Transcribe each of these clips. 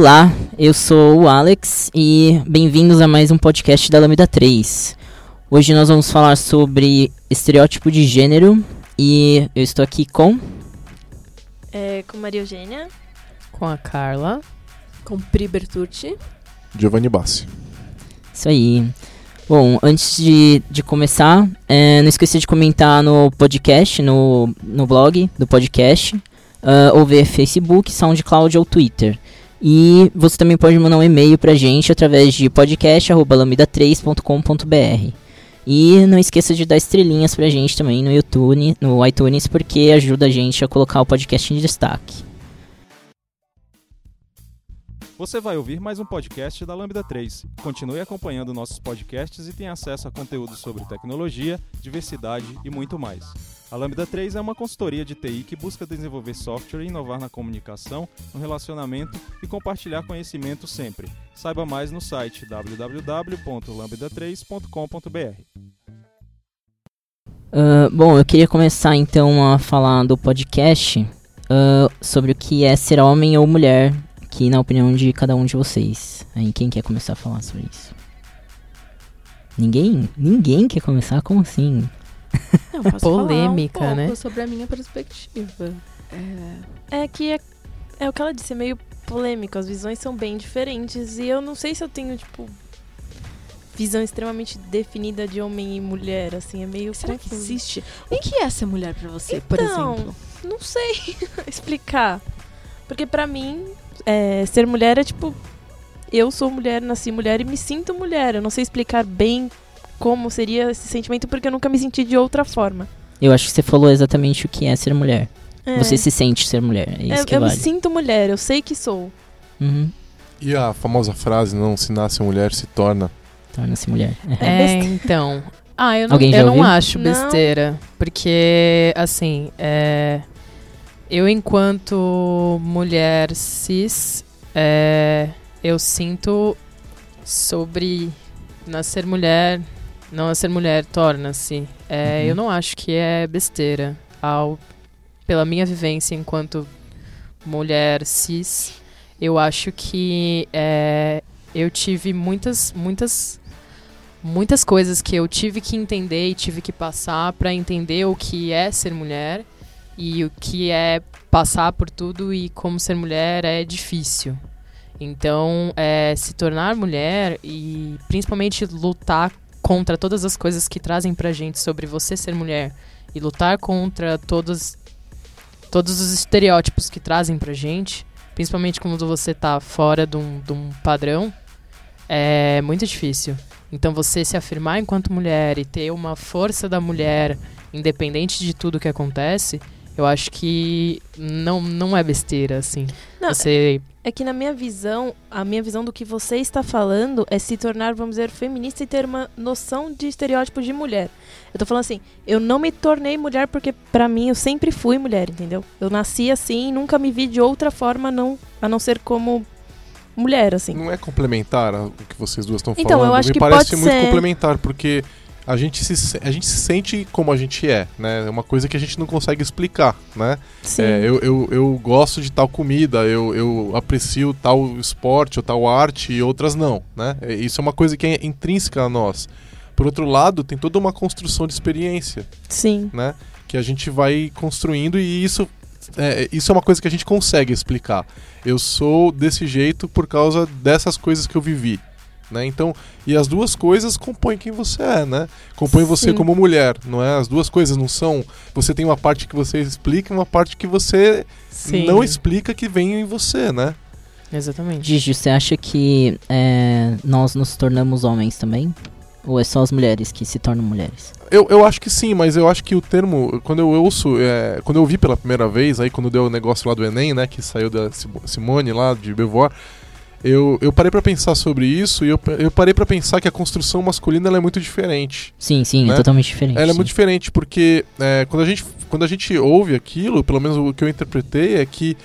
Olá, eu sou o Alex e bem-vindos a mais um podcast da Lambda 3. Hoje nós vamos falar sobre estereótipo de gênero e eu estou aqui com. É, com Maria Eugênia. Com a Carla. Com Pri Bertucci. Giovanni Bassi. Isso aí. Bom, antes de, de começar, é, não esqueça de comentar no podcast, no, no blog do podcast, uh, ou ver Facebook, SoundCloud ou Twitter. E você também pode mandar um e-mail pra gente através de podcast.lambda3.com.br. E não esqueça de dar estrelinhas pra gente também no YouTube, no iTunes, porque ajuda a gente a colocar o podcast em destaque. Você vai ouvir mais um podcast da Lambda 3. Continue acompanhando nossos podcasts e tenha acesso a conteúdos sobre tecnologia, diversidade e muito mais. A Lambda 3 é uma consultoria de TI que busca desenvolver software inovar na comunicação, no relacionamento e compartilhar conhecimento sempre. Saiba mais no site www.lambda3.com.br. Uh, bom, eu queria começar então a falar do podcast uh, sobre o que é ser homem ou mulher, que na opinião de cada um de vocês. Aí, quem quer começar a falar sobre isso? Ninguém? Ninguém quer começar? Como assim? Não, posso Polêmica, falar um pouco né? sobre a minha perspectiva. É, É que é, é o que ela disse, é meio polêmico. As visões são bem diferentes. E eu não sei se eu tenho, tipo, visão extremamente definida de homem e mulher. Assim, é meio. será que confuso. existe? O que é ser mulher pra você, por Então, exemplo? Não sei explicar. Porque pra mim, é, ser mulher é tipo. Eu sou mulher, nasci mulher e me sinto mulher. Eu não sei explicar bem como seria esse sentimento porque eu nunca me senti de outra forma. Eu acho que você falou exatamente o que é ser mulher. É. Você se sente ser mulher, é isso É, que eu vale. me sinto mulher, eu sei que sou. Uhum. E a famosa frase, não se nasce mulher, se torna. Torna-se mulher. É É, então. Ah, eu não, Alguém já eu não acho Não. besteira. Porque, assim, é, eu, enquanto mulher cis, é, eu sinto sobre nascer mulher. Não nascer mulher torna-se. É, Uhum. Eu não acho que é besteira. Ao, pela minha vivência enquanto mulher cis, eu acho que é, eu tive muitas, muitas, muitas coisas que eu tive que entender e tive que passar para entender o que é ser mulher e o que é passar por tudo e como ser mulher é difícil. Então, é, se tornar mulher e principalmente lutar contra todas as coisas que trazem pra gente sobre você ser mulher e lutar contra todos todos os estereótipos que trazem pra gente, principalmente quando você tá fora de um, de um padrão, é muito difícil. Então você se afirmar enquanto mulher e ter uma força da mulher, independente de tudo que acontece, eu acho que não, não é besteira, assim. Não, você. É que na minha visão, a minha visão do que você está falando é se tornar, vamos dizer, feminista e ter uma noção de estereótipo de mulher. Eu tô falando assim, eu não me tornei mulher porque pra mim eu sempre fui mulher, entendeu? Eu nasci assim e nunca me vi de outra forma não, a não ser como mulher, assim. Não é complementar o que vocês duas estão Então, falando? eu acho Me que parece pode muito ser. complementar, porque a gente, se, a gente se sente como a gente é, né? É uma coisa que a gente não consegue explicar, né? É, eu, eu, eu gosto de tal comida, eu, eu aprecio tal esporte ou tal arte e outras não, né? É, Isso é uma coisa que é intrínseca a nós. Por outro lado, tem toda uma construção de experiência, Sim. né? Que a gente vai construindo e isso é, isso é uma coisa que a gente consegue explicar. Eu sou desse jeito por causa dessas coisas que eu vivi. Né? Então, e as duas coisas compõem quem você é, né? Compõem você Sim. como mulher, não é? As duas coisas não são. Você tem uma parte que você explica e uma parte que você Sim, não explica que vem em você, né? Exatamente. Gigi, você acha que é, nós nos tornamos homens também? Ou é só as mulheres que se tornam mulheres? Eu, eu acho que sim, mas eu acho que o termo, quando eu ouço, é, quando eu vi pela primeira vez, aí quando deu o negócio lá do Enem, né, que saiu da Simo- Simone lá, de Beauvoir, eu, eu parei pra pensar sobre isso e eu, eu parei pra pensar que a construção masculina é muito diferente. Sim, sim, Né? é totalmente diferente. Ela é sim. muito diferente porque é, quando, a gente, quando a gente ouve aquilo, pelo menos o que eu interpretei é que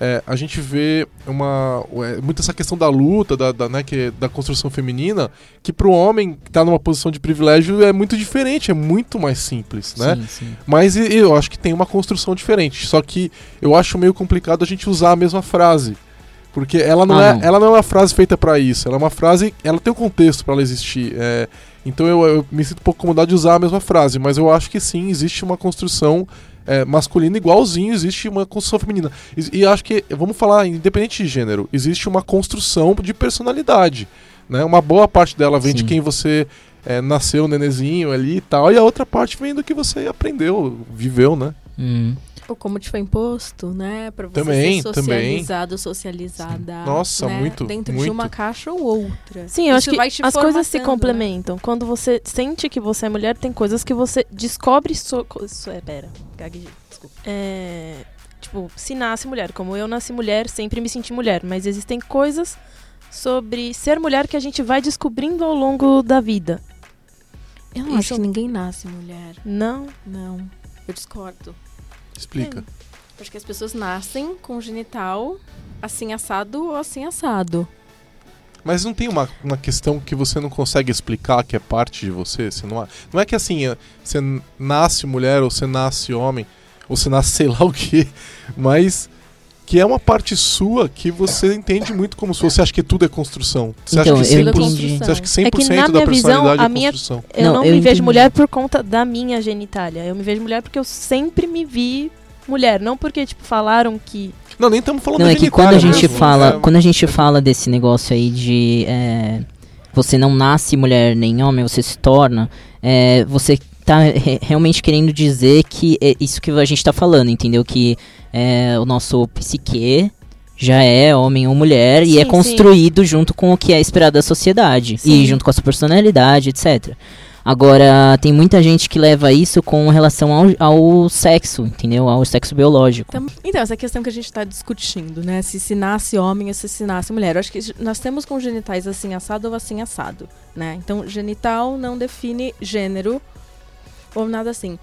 é, a gente vê uma é, muito essa questão da luta, da, da, né, que, da construção feminina, que pro homem que tá numa posição de privilégio é muito diferente, é muito mais simples, né? Sim, sim. Mas eu acho que tem uma construção diferente. Só que eu acho meio complicado a gente usar a mesma frase. Porque ela não, Ah, é, não. ela não é uma frase feita pra isso. Ela é uma frase. Ela tem um contexto pra ela existir. é, então eu, eu me sinto um pouco incomodado de usar a mesma frase, mas eu acho que sim, existe uma construção é, masculina igualzinho existe uma construção feminina. E, e acho que, vamos falar, independente de gênero, existe uma construção de personalidade. Né? Uma boa parte dela vem de Sim. quem você é, nasceu, nenezinho ali e tal, e a outra parte vem do que você aprendeu, viveu, né? Hum. Ou como te foi imposto, né? Pra você Também, ser também. socializado, socializada. Nossa, né? muito, Dentro de muito. uma caixa ou outra. Sim, eu acho que as coisas se né? complementam. Quando você sente que você é mulher, tem coisas que você descobre. So... so- é, pera, gaguejei, desculpa. É, tipo, se nasce mulher. Como eu nasci mulher, sempre me senti mulher. Mas existem coisas sobre ser mulher que a gente vai descobrindo ao longo da vida. Eu não Isso- acho que ninguém nasce mulher. Não. Não. Eu discordo. Explica. Eu Acho que as pessoas nascem com genital assim assado ou assim assado. Mas não tem uma, uma questão que você não consegue explicar que é parte de você? você não, é, não é que assim, é, você nasce mulher ou você nasce homem, ou você nasce sei lá o que, mas que é uma parte sua que você entende muito como sua. Você acha que tudo é construção? Você Então, acha que eu 100%, entendi. Você acha que 100% É que na da minha visão, personalidade a é minha- construção? Eu Não, não, eu me vejo entendi. mulher por conta da minha genitália. Eu me vejo mulher porque eu sempre me vi mulher. Não porque, tipo, falaram que. Não, nem estamos falando Não, da é que quando a gente mesmo, fala, é- quando a gente fala desse negócio aí de é, você não nasce mulher nem homem, você se torna, é, você tá re- realmente querendo dizer que é isso que a gente tá falando, entendeu? Que é, o nosso psique já é homem ou mulher e Sim, é sim. construído junto com o que é esperado da sociedade Sim. e junto com a sua personalidade, etc. Agora, tem muita gente que leva isso com relação ao, ao sexo, entendeu? Ao sexo biológico. Então, então, essa questão que a gente está discutindo, né? Se se nasce homem ou se se nasce mulher. Eu acho que nós temos congenitais assim assado ou assim assado, né? Então, genital não define gênero ou nada assim.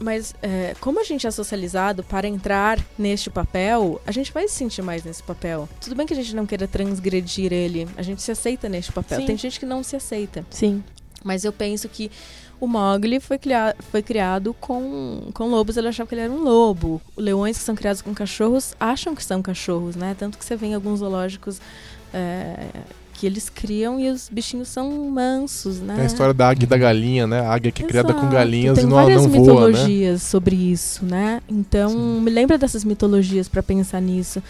Mas é, como a gente é socializado para entrar neste papel, a gente vai se sentir mais nesse papel. Tudo bem que a gente não queira transgredir ele, a gente se aceita neste papel. Sim. Tem gente que não se aceita. Sim. Mas eu penso que o Mogli foi, cria- foi criado com, com lobos, ele achava que ele era um lobo. Leões que são criados com cachorros acham que são cachorros, né? Tanto que você vê em alguns zoológicos é, que eles criam e os bichinhos são mansos, né? Tem a história da águia e da galinha, né? A águia que é criada com galinhas Tem e não, várias não voa, né? mitologias sobre isso, né? Então, me lembra dessas mitologias para pensar nisso.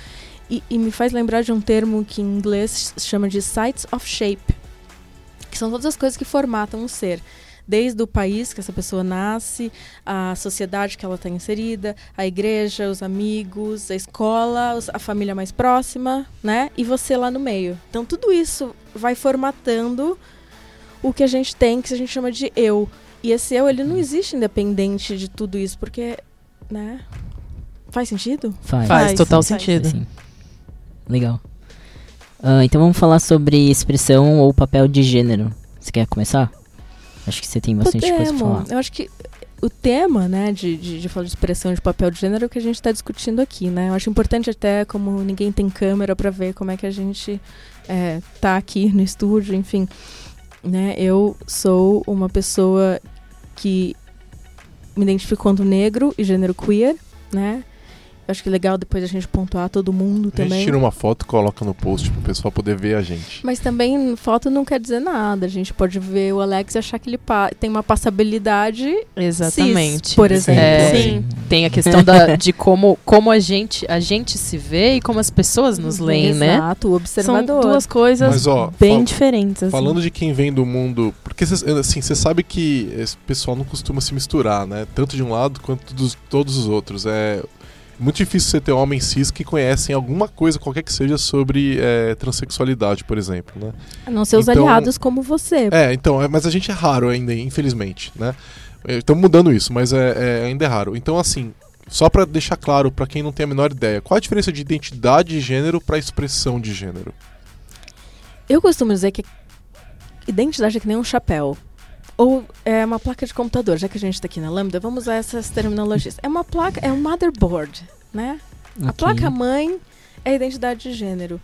E, e me faz lembrar de um termo que em inglês chama de sites of shape, que são todas as coisas que formatam um ser. Desde o país que essa pessoa nasce, a sociedade que ela está inserida, a igreja, os amigos, a escola, a família mais próxima, né? E você lá no meio. Então tudo isso vai formatando o que a gente tem, que a gente chama de eu. E esse eu, ele não existe independente de tudo isso, porque, né? Faz sentido? Faz. Faz, Faz, total faz. sentido. Sim. Legal. Ah, então vamos falar sobre expressão ou papel de gênero. Você quer começar? Acho que você tem bastante coisa pra falar. Eu acho que o tema, né, de, de, de falar de expressão de papel de gênero é o que a gente está discutindo aqui, né? Eu acho importante até, como ninguém tem câmera para ver como é que a gente é, tá aqui no estúdio, enfim. Né? Eu sou uma pessoa que me identifico quanto negro e gênero queer, né? Eu acho que é legal depois a gente pontuar todo mundo A gente também. tira uma foto e coloca no post pro pessoal poder ver a gente. Mas também foto não quer dizer nada. A gente pode ver o Alex e achar que ele tem uma passabilidade Exatamente. cis, por exemplo. É, Sim. Tem a questão da, de como, como a, gente, a gente se vê e como as pessoas nos leem, né? Exato, o São observador. duas coisas Mas, ó, bem fal- diferentes. Assim. Falando de quem vem do mundo. Porque assim, você sabe que esse pessoal não costuma se misturar, né? Tanto de um lado quanto dos todos os outros. É muito difícil você ter homens cis que conhecem alguma coisa, qualquer que seja, sobre é, transexualidade, por exemplo, né? A não ser os Então- aliados como você. É, então, é, mas a gente é raro ainda, infelizmente, né? Estamos mudando isso, mas é, é- ainda é raro. Então, assim, só pra deixar claro pra quem não tem a menor ideia, qual a diferença de identidade de gênero pra expressão de gênero? Eu costumo dizer que identidade é que nem um chapéu. Ou é uma placa de computador, já que a gente tá aqui na Lambda, vamos usar essas terminologias. É uma placa, é um motherboard, né? A Ok. placa-mãe é a identidade de gênero.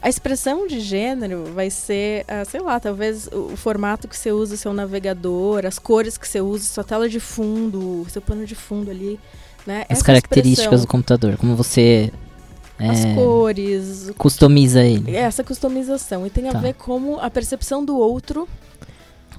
A expressão de gênero vai ser, ah, sei lá, talvez o, o formato que você usa, o seu navegador, as cores que você usa, sua tela de fundo, seu pano de fundo ali, né? As Essa características do computador, como você as É. cores, Customiza ele. essa customização. E tem a Tá. ver como a percepção do outro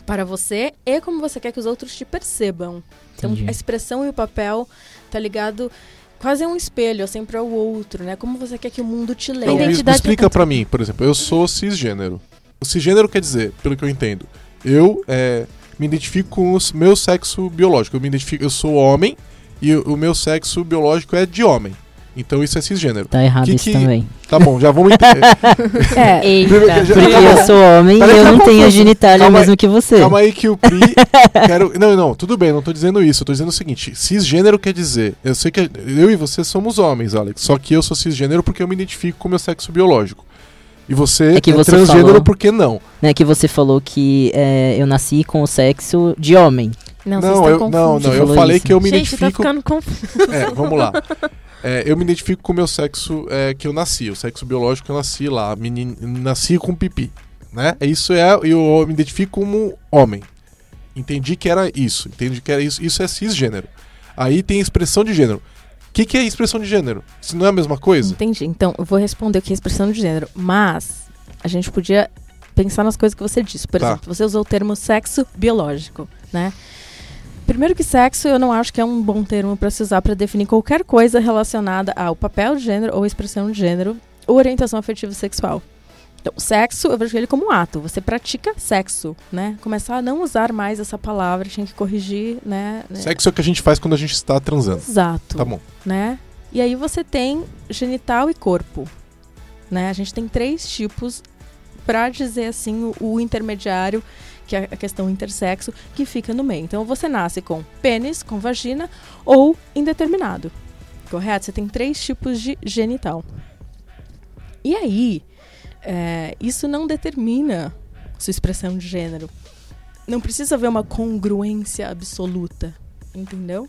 para você e como você quer que os outros te percebam. Então, Entendi. a expressão e o papel tá ligado quase a um espelho, sempre ao outro, né? Como você quer que o mundo te leia. Então, me, me explica pra mim, por exemplo, eu sou cisgênero. O cisgênero quer dizer, pelo que eu entendo, eu é, me identifico com o meu sexo biológico. Eu me identifico, eu sou homem e o, o meu sexo biológico é de homem. Então isso é cisgênero. Tá errado Que isso que- também. Tá bom, já vamos entender. É, Eita. Já- Porque tá eu sou homem e eu tá não tenho genitália Calma aí. mesmo que você. Calma aí que o Pri. quero... Não, não, tudo bem, não tô dizendo isso. Eu tô dizendo o seguinte: cisgênero quer dizer. Eu sei que eu e você somos homens, Alex. Só que eu sou cisgênero porque eu me identifico com o meu sexo biológico. E você É que você transgênero falou- porque não. Né, que você falou que é, eu nasci com o sexo de homem. não, Não, vocês estão eu, não, não, eu falei isso. que eu me Gente, tá identifico. ficando confuso. É, vamos lá. É, eu me identifico com o meu sexo é, que eu nasci, o sexo biológico que eu nasci lá, menino, nasci com pipi, né? Isso é, eu me identifico como homem. Entendi que era isso, entendi que era isso. Isso é cisgênero. Aí tem expressão de gênero. O que, que é expressão de gênero? Se não é a mesma coisa? Entendi. Então, eu vou responder o que é expressão de gênero. Mas, a gente podia pensar nas coisas que você disse. Por Tá. exemplo, você usou o termo sexo biológico, né? Primeiro que sexo, eu não acho que é um bom termo para se usar para definir qualquer coisa relacionada ao papel de gênero ou expressão de gênero ou orientação afetiva sexual. Então, sexo, eu vejo ele como um ato. Você pratica sexo, né? Começar a não usar mais essa palavra, tinha que corrigir, né? né? Sexo é o que a gente faz quando a gente está transando. Exato Tá bom. né? E aí você tem genital e corpo, né? A gente tem três tipos para dizer assim o, o intermediário, que é a questão intersexo, que fica no meio. Então você nasce com pênis, com vagina ou indeterminado. Correto? Você tem três tipos de genital. E aí, é, isso não determina sua expressão de gênero. Não precisa haver uma congruência absoluta, entendeu?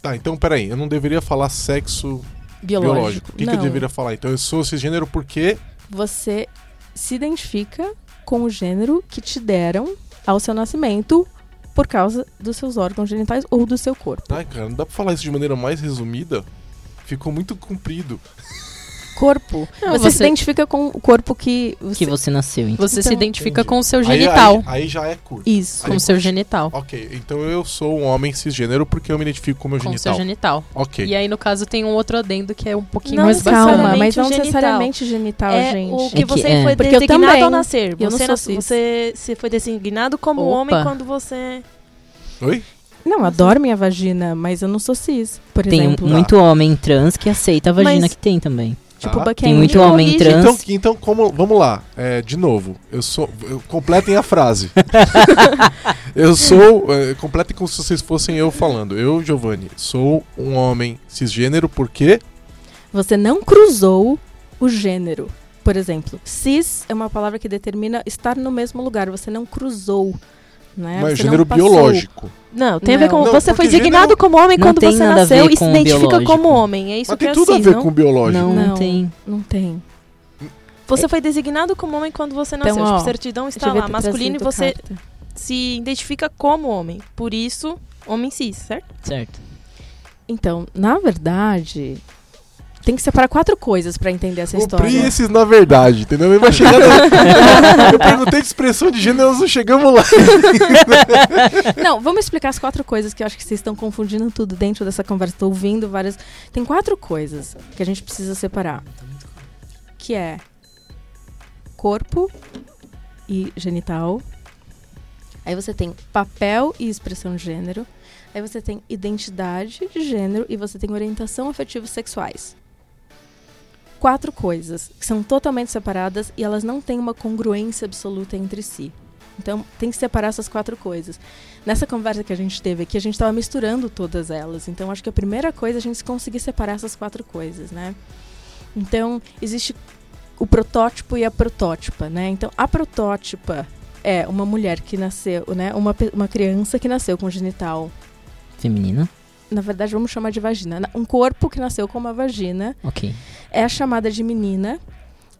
Tá, então peraí, eu não deveria falar sexo Biológico. biológico. O que, que eu deveria falar? Então eu sou cisgênero porque. você se identifica com o gênero que te deram ao seu nascimento por causa dos seus órgãos genitais ou do seu corpo. Ai, cara, não dá pra falar isso de maneira mais resumida? Ficou muito comprido. Corpo. Não, você, se você- identifica com o corpo que você... Que você nasceu, então. Você se Então, identifica entendi. com o seu Aí- genital. Aí, aí já é curto. Isso. com o seu genital. Ok, então eu sou um homem cisgênero porque eu me identifico com o meu Com o genital. seu genital. Ok. E aí, no caso, tem um outro adendo que é um pouquinho Não mais Calma, bacana. mas não genital. necessariamente genital, é gente. o que É que você é. foi Porque eu designado também. ao nascer. Eu não Você, cis. você, você foi designado como Opa. homem quando você... Oi? Não, adoro minha vagina, mas eu não sou cis, por Tem exemplo. muito homem trans que aceita a vagina Mas- que tem também. Tipo, Tá. Tem muito Me homem trans. Então, então como, vamos lá, é, de novo, eu sou, eu, completem a frase. eu sou, é, completem como se vocês fossem eu falando. Eu, Giovanni, sou um homem cisgênero porque Você não cruzou o gênero. Por exemplo, cis é uma palavra que determina estar no mesmo lugar. Você não cruzou. Né? mas Você gênero não passou. biológico. Não, tem a ver Não. com... Não, você foi designado gênero- como homem Não quando você nasceu e se identifica biológico. como homem. É isso Mas que tem é tudo assim, a ver não? com biológico. Não, Não. tem. Não tem. Você foi designado como homem quando você Então, nasceu. ó, tipo, certidão está lá, masculino, e você carta. se identifica como homem. Por isso, homem cis, certo? Certo. Então, na verdade, tem que separar quatro coisas pra entender essa história. Pri, esses na verdade, entendeu? Ele vai chegar na... Eu perguntei de expressão de gênero, nós não chegamos lá. Não, vamos explicar as quatro coisas que eu acho que vocês estão confundindo tudo dentro dessa conversa. Estou ouvindo várias. Tem quatro coisas que a gente precisa separar. Que é corpo e genital. Aí você tem papel e expressão de gênero. Aí você tem identidade de gênero e você tem orientação afetiva sexuais. Quatro coisas que são totalmente separadas e elas não têm uma congruência absoluta entre si. Então, tem que separar essas quatro coisas. Nessa conversa que a gente teve aqui, a gente estava misturando todas elas. Então, acho que a primeira coisa é a gente conseguir separar essas quatro coisas, né? Então, existe o protótipo e a protótipa, né? Então, a protótipa é uma mulher que nasceu, né? Uma, uma criança que nasceu com genital. Feminina. Na verdade, vamos chamar de vagina. Na- Um corpo que nasceu com uma vagina Ok. é chamada de menina,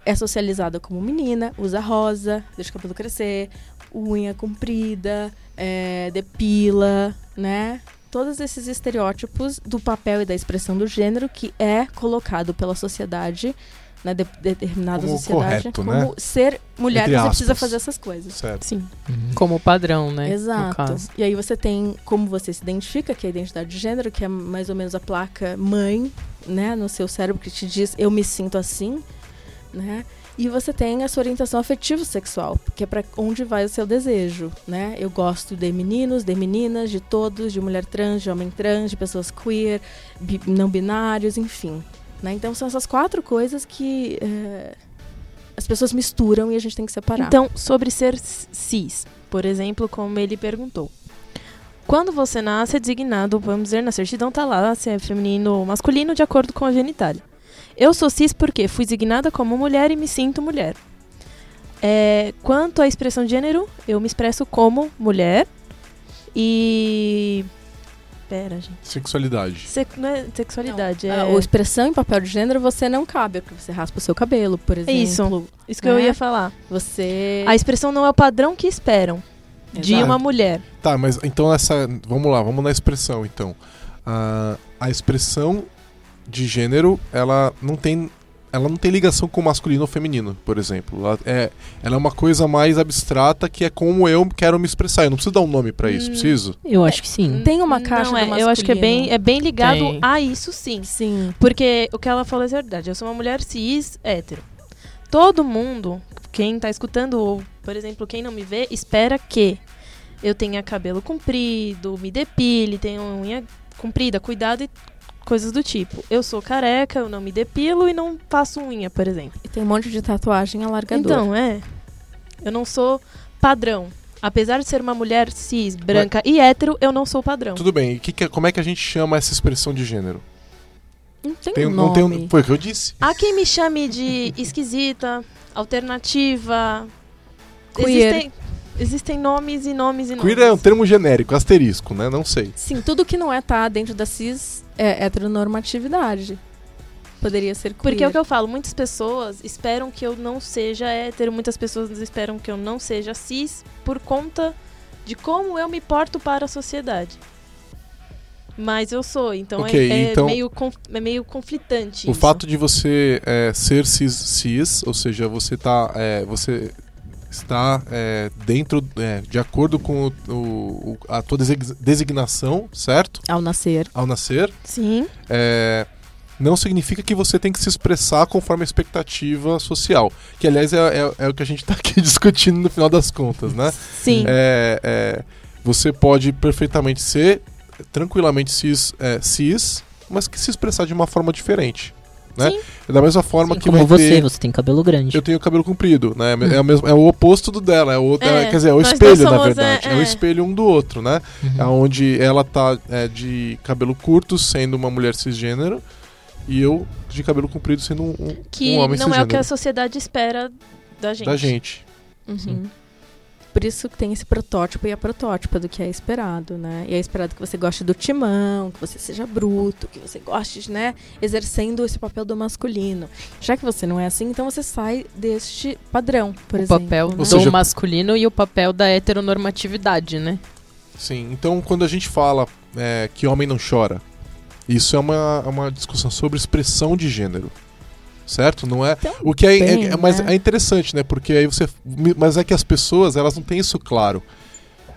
é socializada como menina, usa rosa, deixa o cabelo crescer, unha comprida, é, depila, né? todos esses estereótipos do papel e da expressão do gênero que é colocado pela sociedade, né, de, determinada Como sociedade, correto, como né? ser mulher, Entre você precisa fazer essas coisas. Certo. Sim. Uhum. Como padrão, né? Exato. caso. E aí você tem como você se identifica, que é a identidade de gênero, que é mais ou menos a placa mãe, né, no seu cérebro que te diz eu me sinto assim, né? E você tem a sua orientação afetivo sexual, que é para onde vai o seu desejo, né? Eu gosto de meninos, de meninas, de todos, de mulher trans, de homem trans, de pessoas queer, bi- não binários, enfim. Né? Então são essas quatro coisas que eh, as pessoas misturam e a gente tem que separar. Então, sobre ser cis, por exemplo, como ele perguntou. Quando você nasce, é designado, vamos dizer, na certidão tá lá se é feminino ou masculino de acordo com a genitália. Eu sou cis porque fui designada como mulher e me sinto mulher. É, quanto à expressão de gênero, eu me expresso como mulher e. Pera, gente. Sexualidade. Sex- não é sexualidade, Não, é. a- a expressão em papel de gênero você não cabe, porque você raspa o seu cabelo, por exemplo. Isso. Isso que eu né? ia falar. Você. A expressão não é o padrão que esperam de Exato. uma mulher. Tá, mas então essa. Vamos lá, vamos na expressão então. Ah, a expressão de gênero, ela não tem. Ela não tem ligação com o masculino ou feminino, por exemplo. Ela é, ela é uma coisa mais abstrata que é como eu quero me expressar. Eu não preciso dar um nome pra isso, Hum. preciso? Eu acho que sim. Tem uma caixa não, do é, Eu acho que é bem, é bem ligado Tem. a isso sim. Sim. Porque o que ela falou é verdade. Eu sou uma mulher cis, hétero. Todo mundo, quem tá escutando, ou, por exemplo, quem não me vê, espera que eu tenha cabelo comprido, me depile, tenha unha comprida, cuidado e coisas do tipo. Eu sou careca, eu não me depilo e não faço unha, por exemplo. E tem um monte de tatuagem alargadora. Então, é. Eu não sou padrão. Apesar de ser uma mulher cis, branca e hétero, eu não sou padrão. Tudo bem. E que que é- como é que a gente chama essa expressão de gênero? não tem, Tem- um não nome. tem um, foi o que eu disse. Há quem me chame de esquisita, alternativa. Queer. Existem, existem nomes e nomes e Queer nomes. é um termo genérico, asterisco, né? Não sei. Sim, tudo que não é tá dentro da cis é heteronormatividade. Poderia ser queer. Porque é o que eu falo, muitas pessoas esperam que eu não seja hétero, muitas pessoas esperam que eu não seja cis por conta de como eu me porto para a sociedade. Mas eu sou, então, Ok, é, é então- meio, é meio conflitante. O isso. fato de você é, ser cis, cis, ou seja, você tá, é, você está é, dentro, é, de acordo com o, o- a tua desig- designação, certo? Ao nascer. Ao nascer, Sim. é, não significa que você tem que se expressar conforme a expectativa social. Que, aliás, é, é- é o que a gente está aqui discutindo no final das contas, né? Sim. É, é, você pode perfeitamente ser tranquilamente cis, cis, mas que se expressar de uma forma diferente. Né? Sim. Da mesma forma Sim, que como você, ter- você tem cabelo grande. eu tenho cabelo comprido, né? É, o mesmo, é o oposto do dela, é o outro, É, quer dizer, é o espelho, na somos, verdade. é, É, o é. espelho um do outro, né? Uhum. Onde ela tá é, de cabelo curto, sendo uma mulher cisgênero, e eu de cabelo comprido, sendo um, um- Que um homem não é o que cisgênero. a sociedade espera da gente. Da gente. Uhum. Por isso que tem esse protótipo e a protótipa do que é esperado, né? E é esperado que você goste do timão, que você seja bruto, que você goste, né, exercendo esse papel do masculino. Já que você não é assim, então você sai deste padrão, por o exemplo. papel né? do seja- masculino e o papel da heteronormatividade, né? Sim, então quando a gente fala é, que homem não chora, isso é uma, é uma discussão sobre expressão de gênero. Certo? Não é. O que é, é- Também, é- mas né? é interessante, né? Porque aí você. Mas é que as pessoas, elas não têm isso claro.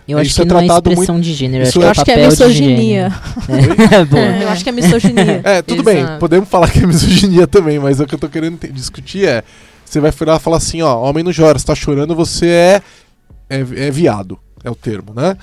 Eu acho Isso é que não é tratado expressão de gênero, isso eu acho que é é misoginia. É. É, eu acho que é misoginia. É, tudo bem, Exato. podemos falar que é misoginia também, mas o que eu tô querendo discutir é. Você vai virar e falar assim, ó, homem não chora, você tá chorando, você é, é, é viado, é o termo, né?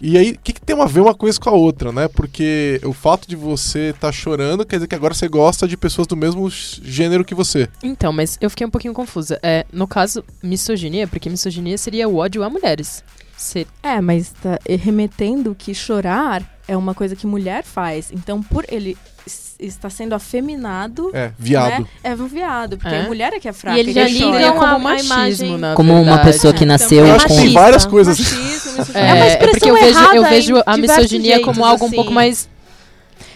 E aí, o que, que tem a ver uma coisa com a outra, né? Porque o fato de você estar chorando quer dizer que agora você gosta de pessoas do mesmo gênero que você. Então, mas eu fiquei um pouquinho confusa. É, no caso, misoginia, porque misoginia seria o ódio a mulheres. Se- É, mas tá remetendo que chorar é uma coisa que mulher faz. Então, por ele es- estar sendo afeminado, É, viado. né, é um viado. Porque É. a mulher é que é fraca. E já ele chora. ligam como a- a machismo, imagem- na Como uma pessoa que É, nasceu então, Eu acho que tem com. machista. várias coisas. Machismo. É, É uma é porque eu expressão vejo, eu vejo a misoginia como jeitos, algo um pouco assim. mais.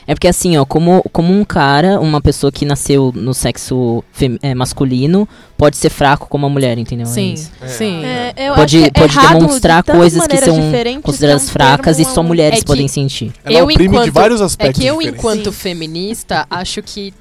É porque assim, ó, como, como um cara, uma pessoa que nasceu no sexo é, masculino, pode ser fraco como a mulher, entendeu? É Sim. É. sim. É, eu Pode- é pode demonstrar de coisas que são Consideradas que é um fracas e só mulheres É que podem sentir. Ela Eu, oprime de enquanto- vários É aspectos que eu, diferentes. enquanto Sim. feminista, acho que,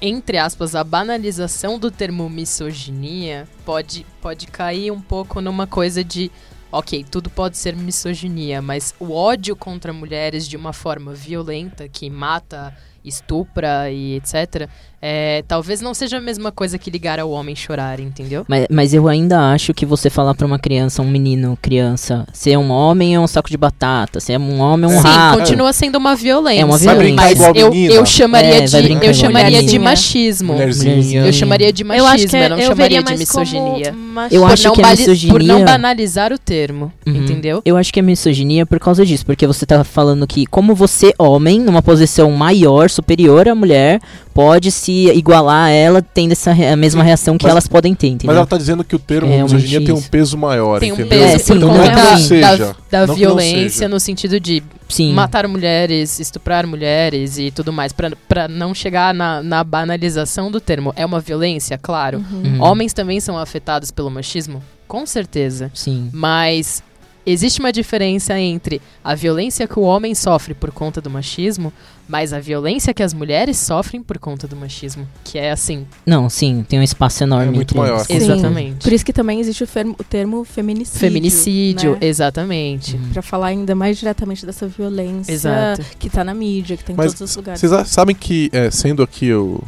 entre aspas, a banalização do termo misoginia pode, pode cair um pouco numa coisa de. Ok, tudo pode ser misoginia, mas o ódio contra mulheres de uma forma violenta, que mata, estupra e etc., é, talvez não seja a mesma coisa que ligar ao homem chorar, entendeu? Mas, mas eu ainda acho que você falar pra uma criança, um menino, criança, ser um homem é um saco de batata, ser um homem é um Sim, rato. continua sendo uma violência. É uma brincar Mas eu, eu chamaria É, de, eu chamaria de machismo. Mulherzinha. Eu chamaria de machismo, eu eu, acho que é, não eu chamaria veria de mais como misoginia. Eu por acho não que a bali- Por não misoginia- banalizar o termo, Uhum. entendeu? Eu acho que é misoginia por causa disso, porque você tá falando que como você, homem, numa posição maior, superior à mulher, pode se igualar a ela, tendo essa a mesma reação que mas- elas podem ter, entendeu? Mas ela tá dizendo que o termo É, misoginia tem um peso maior, Tem um entendeu? peso É, sim, por não é que da, seja. da, da violência no sentido de Sim. matar mulheres, estuprar mulheres e tudo mais, pra, pra não chegar na, na banalização do termo. É uma violência, claro. Uhum. Homens também são afetados pelo machismo? Com certeza. Sim. Mas existe uma diferença entre a violência que o homem sofre por conta do machismo, mas a violência que as mulheres sofrem por conta do machismo. Que é assim. Não, sim, tem um espaço enorme. É muito maior. eles. Sim. Exatamente. Por isso que também existe o, fermo- o termo feminicídio. Feminicídio, né? exatamente. Uhum. Pra falar ainda mais diretamente dessa violência Exato. que tá na mídia, que tá em Mas todos os lugares. Vocês sabem que, é, sendo aqui o,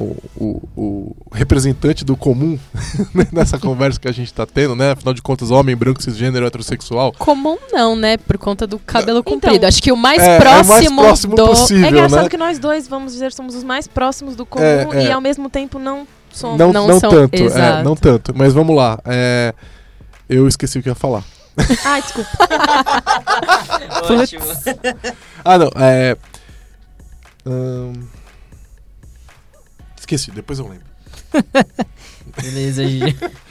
o, o- o representante do comum nessa conversa que a gente tá tendo, né? Afinal de contas, homem, branco, cisgênero, heterossexual. Comum não, né? Por conta do cabelo Então, comprido. Acho que o mais é, é o mais próximo próximo do. possível, É engraçado né? que nós dois, vamos dizer, somos os mais próximos do comum É, é. e ao mesmo tempo não somos. Não, não não, são- tanto, é, não tanto. Mas vamos lá. é, eu esqueci o que ia falar. Ai, desculpa. Ótimo. Ah, não. É. ahn, esqueci, depois eu lembro. Beleza, Gi.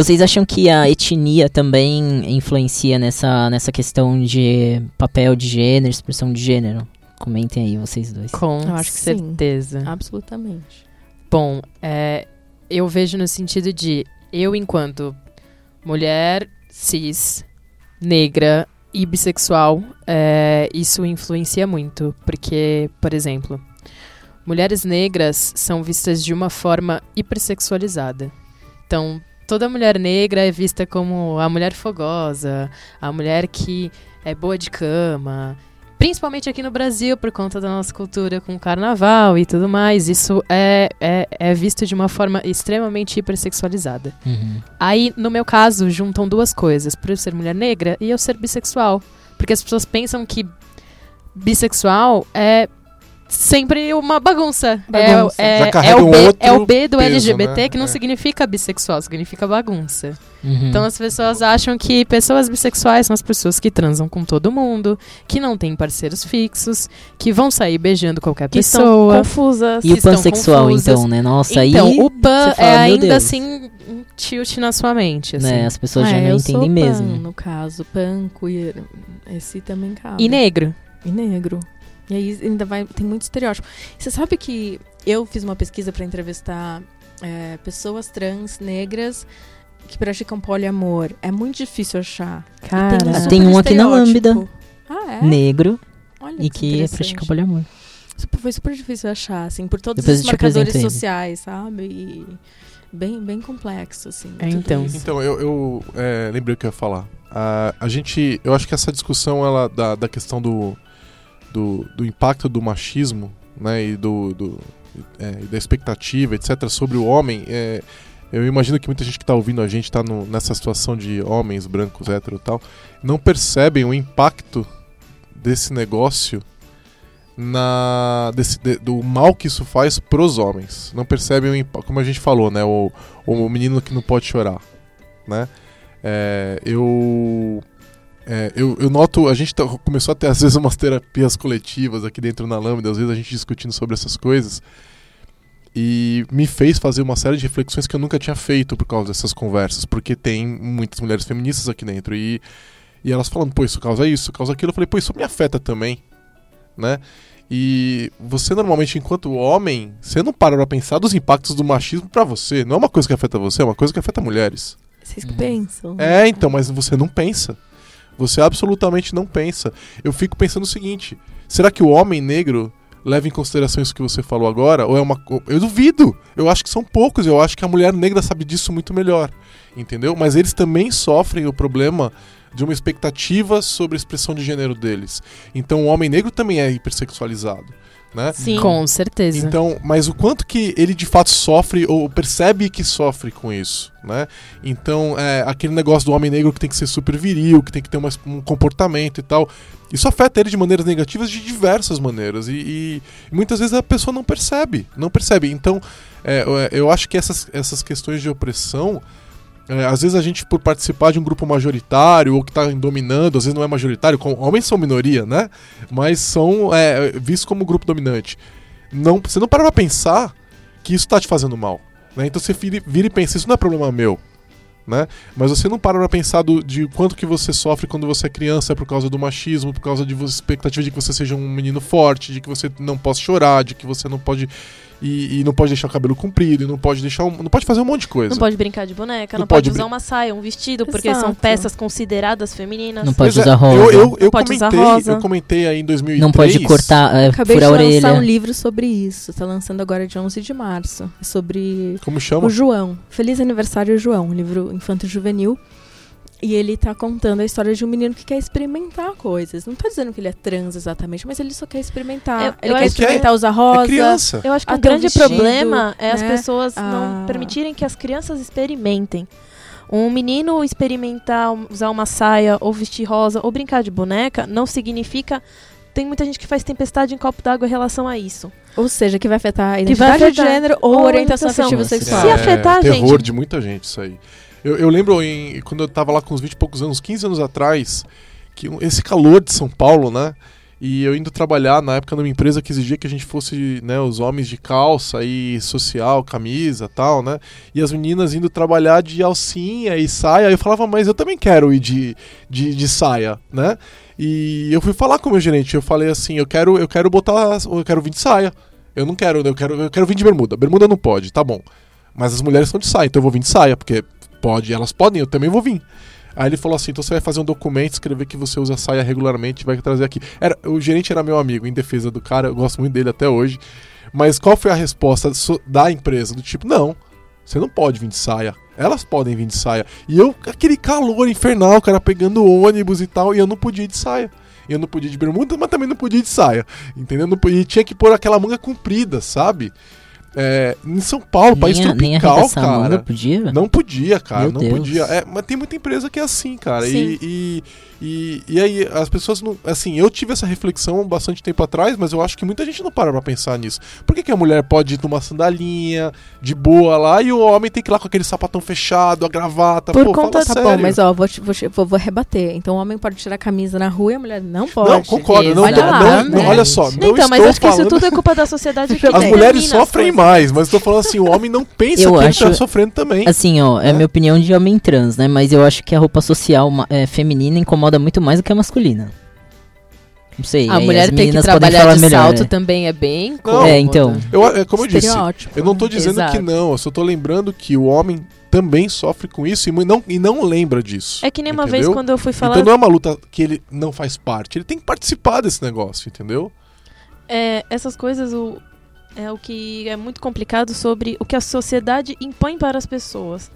Vocês acham que a etnia também influencia nessa, nessa questão de papel de gênero, expressão de gênero? Comentem aí, vocês dois. Com Eu acho que sim. certeza. Absolutamente. Bom, é, eu vejo no sentido de eu, enquanto mulher cis, negra e bissexual, é, isso influencia muito. Porque, por exemplo, mulheres negras são vistas de uma forma hipersexualizada. Então, toda mulher negra é vista como a mulher fogosa, a mulher que é boa de cama. Principalmente aqui no Brasil, por conta da nossa cultura com carnaval e tudo mais. Isso é, é, é visto de uma forma extremamente hipersexualizada. Uhum. Aí, no meu caso, juntam duas coisas. Por eu ser mulher negra e eu ser bissexual. Porque as pessoas pensam que bissexual é sempre uma bagunça. Bagunça. É, Já é, carrega é, o B, é o B do peso, LGBT né? que não É. significa bissexual, significa bagunça. Uhum. Então as pessoas acham que pessoas bissexuais são as pessoas que transam com todo mundo, que não têm parceiros fixos, que vão sair beijando qualquer Que estão pessoa. confusas. e que o pansexual, confusas. então, né? Nossa, então, aí. o pan fala, é ainda Deus. assim um tilt na sua mente, assim. né, as pessoas Ah, já não eu sou entendem mesmo. Pan, no caso, pan, queer. Esse também cabe. E negro. E negro. E aí ainda vai. Tem muito estereótipo. Você sabe que eu fiz uma pesquisa pra entrevistar é, pessoas trans negras que praticam poliamor. É muito difícil achar. E Cara, tem, super Tem um aqui na. Lambda. Ah, é? Negro Olha e que interessante. pratica poliamor. Foi super difícil achar, assim, por todos Depois os marcadores sociais, sabe? E bem, bem complexo, assim. É, então. isso. Então, eu, eu, é, lembrei o que eu ia falar. A, a gente. Eu acho que essa discussão ela, da, da questão do, do, do impacto do machismo, né? E do. do é, da expectativa, etc., sobre o homem, é, Eu imagino que muita gente que tá ouvindo a gente tá no- nessa situação de homens brancos, hétero e tal, não percebem o impacto desse negócio na desse, de- do mal que isso faz pros homens. Não percebem o impacto, como a gente falou, né? O, o menino que não pode chorar, né? É, eu, é, eu eu noto, a gente tá- começou a ter às vezes umas terapias coletivas aqui dentro na Lambda, às vezes a gente discutindo sobre essas coisas e me fez fazer uma série de reflexões que eu nunca tinha feito por causa dessas conversas, porque tem muitas mulheres feministas aqui dentro e, e elas falando, pô, isso causa isso, causa aquilo. Eu falei, pô, isso me afeta também, né? E você normalmente, enquanto homem, você não para pra pensar dos impactos do machismo pra você. Não é uma coisa que afeta você, é uma coisa que afeta mulheres. Vocês que pensam. É, então, mas você não pensa. Você absolutamente não pensa. Eu fico pensando o seguinte: será que o homem negro leva em consideração isso que você falou agora? Ou é uma. Eu duvido. Eu acho que são poucos. Eu acho que a mulher negra sabe disso muito melhor. Entendeu? Mas eles também sofrem o problema de uma expectativa sobre a expressão de gênero deles. Então o homem negro também é hipersexualizado. Né? Sim. Com certeza. Então, mas o quanto que ele de fato sofre ou percebe que sofre com isso, né? Então, é, aquele negócio do homem negro que tem que ser super viril, que tem que ter uma- um comportamento e tal, isso afeta ele de maneiras negativas de diversas maneiras e, e muitas vezes a pessoa não percebe, não percebe. Então, é, eu- eu acho que essas, essas questões de opressão é, às vezes a gente, por participar de um grupo majoritário ou que está dominando, às vezes não é majoritário, com, homens são minoria, né? Mas são é, vistos como grupo dominante. Não, você não para pra pensar que isso está te fazendo mal. Né? Então você vira, e pensa, isso não é problema meu. Né? Mas você não para pra pensar do, de quanto que você sofre quando você é criança por causa do machismo, por causa de expectativa de que você seja um menino forte, de que você não possa chorar, de que você não pode e, e não pode deixar o cabelo comprido, e não pode deixar um, não pode fazer um monte de coisa. Não pode brincar de boneca, Não não, pode, pode usar uma saia, um vestido, porque são Exato. peças consideradas femininas. Não pode Pois é, usar rosa. Eu, eu, eu pode usar comentei, rosa. eu comentei aí em 2003. Não pode cortar, é, Acabei de furar a lançar orelha. um livro sobre isso. Tá lançando agora dia 11 de março. É sobre Como chama? o João. Feliz aniversário, João. Um livro infanto-juvenil. E ele tá contando a história de um menino que quer experimentar coisas. Não tá dizendo que ele é trans exatamente, mas ele só quer experimentar. Eu- ele eu quer acho que é- experimentar usar É rosa. criança. Eu acho que Até o um grande vestido, problema é as né? pessoas Ah. não permitirem que as crianças experimentem. Um menino experimentar usar uma saia ou vestir rosa ou brincar de boneca não significa. Tem muita gente que faz tempestade em copo d'água em relação a isso. Ou seja, que vai afetar a vai identidade de afetar- gênero ou, ou orientação afetiva sexual. Se afetar, terror gente- de muita gente isso aí. Eu, eu lembro em, quando eu tava lá com uns 20 e poucos anos, 15 anos atrás, que esse calor de São Paulo, né? E eu indo trabalhar na época numa empresa que exigia que a gente fosse, né, os homens de calça e social, camisa tal, né? E as meninas indo trabalhar de alcinha e saia. Eu falava, mas eu também quero ir de, de, de saia, né? E eu fui falar com o meu gerente, eu falei assim, eu quero, eu quero botar, eu quero vir de saia. Eu não quero, eu quero, eu quero vir de bermuda. Bermuda não pode, tá bom. Mas as mulheres estão de saia, então eu vou vir de saia, porque pode, elas podem, eu também vou vir. Aí ele falou assim: então você vai fazer um documento, escrever que você usa saia regularmente vai trazer aqui. Era, o gerente era meu amigo, em defesa do cara, eu gosto muito dele até hoje. Mas qual foi a resposta da empresa? Do tipo, não, você não pode vir de saia. Elas podem vir de saia. E eu, aquele calor infernal, o cara pegando ônibus e tal, e eu não podia ir de saia. Eu não podia ir de bermuda, mas também não podia ir de saia. Entendeu? E tinha que pôr aquela manga comprida, sabe? É, em São Paulo, país nem, a- tropical, arregaçar a manga cara. podia? Não podia, cara, Meu não Deus. podia. É, mas tem muita empresa que é assim, cara. Sim. E, e, e, e aí as pessoas não. Assim, eu tive essa reflexão bastante tempo atrás, mas eu acho que muita gente não para pra pensar nisso. Por que, que a mulher pode ir numa sandalinha, de boa lá, e o homem tem que ir lá com aquele sapatão fechado, a gravata? Por Pô, conta- fala Tá sério. bom, mas ó, vou, te- vou, te- vou, vou rebater. Então o homem pode tirar a camisa na rua e a mulher não pode. Não, concordo. Não, Olha não, lá, não, né? olha só, não então, estou mas acho que isso falando... tudo é culpa da sociedade que As mulheres sofrem mais, mas eu tô falando assim, o homem não pensa Eu que ele acho- tá sofrendo também. Assim, ó, é É. minha opinião de homem trans, né? Mas eu acho que a roupa social é, feminina incomoda muito mais do que a masculina. Não sei. A mulher as ter que trabalhar falar de melhor, salto é. também é bem Não. É, então. Eu, é como eu disse. Eu não tô dizendo Exato. que não, eu só tô lembrando que o homem também sofre com isso e não, e não lembra disso. É que nem uma vez entendeu? quando eu fui falar Então não é uma luta que ele não faz parte, ele tem que participar desse negócio, entendeu? é, essas coisas, o, é o que é muito complicado sobre o que a sociedade impõe para as pessoas.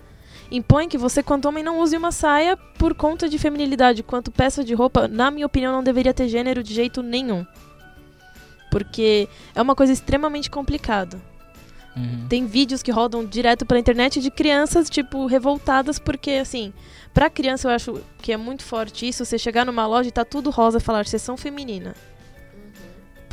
Impõe que você, quanto homem, não use uma saia por conta de feminilidade. Quanto peça de roupa, na minha opinião, não deveria ter gênero de jeito nenhum. Porque é uma coisa extremamente complicada. Uhum. Tem vídeos que rodam direto pela internet de crianças, tipo, revoltadas, porque, assim, pra criança eu acho que é muito forte isso, você chegar numa loja e tá tudo rosa e falar sessão feminina.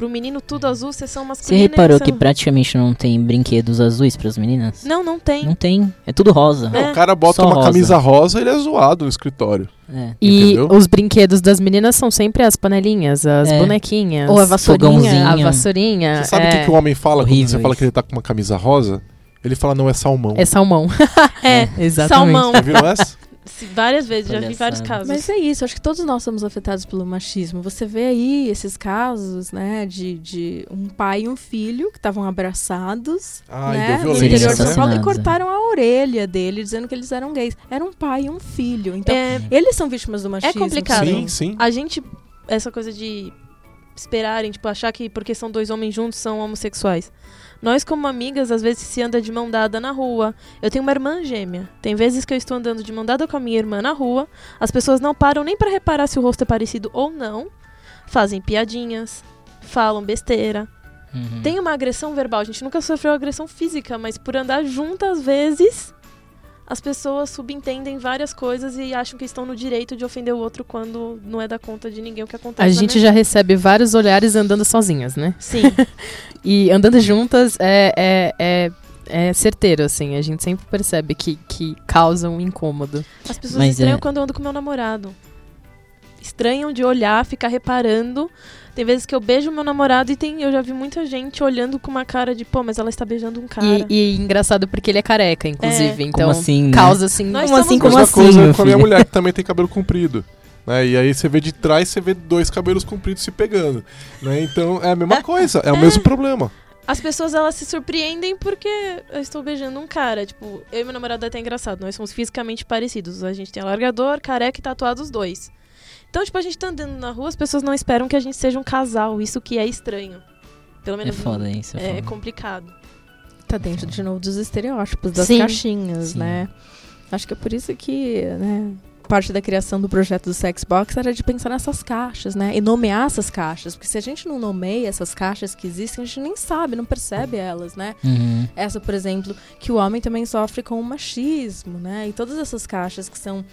Pro menino tudo azul, sessão Você masculina. e reparou sessão- que praticamente não tem brinquedos azuis pras meninas? Não, não tem. Não tem. É tudo rosa. É. O cara bota Só uma rosa. camisa rosa ele é zoado no escritório. É. E Entendeu? os brinquedos das meninas são sempre as panelinhas, as É. bonequinhas. Ou a vassourinha. Fogãozinho. A vassourinha. Você sabe o é, que, que o homem fala quando Horrível você fala isso. que ele tá com uma camisa rosa? Ele fala, não, é salmão. é salmão. É, Exatamente. salmão. Já viram essa? Várias vezes, já vi Palhaçada. vários casos. Mas é isso, acho que todos nós somos afetados pelo machismo. Você vê aí esses casos, né, de, de um pai e um filho que estavam abraçados, Ai, né, no interior de São né? Paulo e cortaram a orelha dele, dizendo que eles eram gays. Era um pai e um filho. Então, É, eles são vítimas do machismo. complicado. Sim, sim. a gente, essa coisa de esperarem, tipo, achar que porque são dois homens juntos são homossexuais. Nós, como amigas, às vezes se anda de mão dada na rua. Eu tenho uma irmã gêmea. Tem vezes que eu estou andando de mão dada com a minha irmã na rua. As pessoas não param nem pra reparar se o rosto é parecido ou não. Fazem piadinhas, falam besteira. Uhum. Tem uma agressão verbal. A gente nunca sofreu agressão física, mas por andar junto, às vezes, as pessoas subentendem várias coisas e acham que estão no direito de ofender o outro quando não é da conta de ninguém o que acontece. A na gente já recebe vários olhares andando sozinhas, né? Sim. E andando juntas é, é, é, é certeiro, assim. A gente sempre percebe que, que causa um incômodo. As pessoas Mas estranham é- quando eu ando com meu namorado. Estranham de olhar, ficar reparando. Tem vezes que eu beijo meu namorado e tem, eu já vi muita gente olhando com uma cara de, pô, mas ela está beijando um cara. E, e engraçado porque ele é careca, inclusive. É. Então, Como assim, né? causa, assim... Nós Como somos assim, como Mesma assim, coisa com a minha mulher que também tem cabelo comprido. Né? E aí você vê de trás, você vê dois cabelos compridos se pegando. Né? Então é a mesma coisa, é o mesmo problema. As pessoas elas se surpreendem porque eu estou beijando um cara. Tipo, eu e meu namorado é até engraçado. Nós somos fisicamente parecidos. A gente tem alargador, careca e tatuado os dois. Então, tipo, a gente tá andando na rua, as pessoas não esperam que a gente seja um casal. Isso que é estranho. Pelo É menos foda isso. É, é, foda. complicado. Tá dentro de novo dos estereótipos, das Sim. caixinhas, Sim. né? Acho que é por isso que, né, parte da criação do projeto do Sexbox era de pensar nessas caixas, né? E nomear essas caixas. Porque se a gente não nomeia essas caixas que existem, a gente nem sabe, não percebe elas, né? Uhum. Essa, por exemplo, que o homem também sofre com o machismo, né? E todas essas caixas que são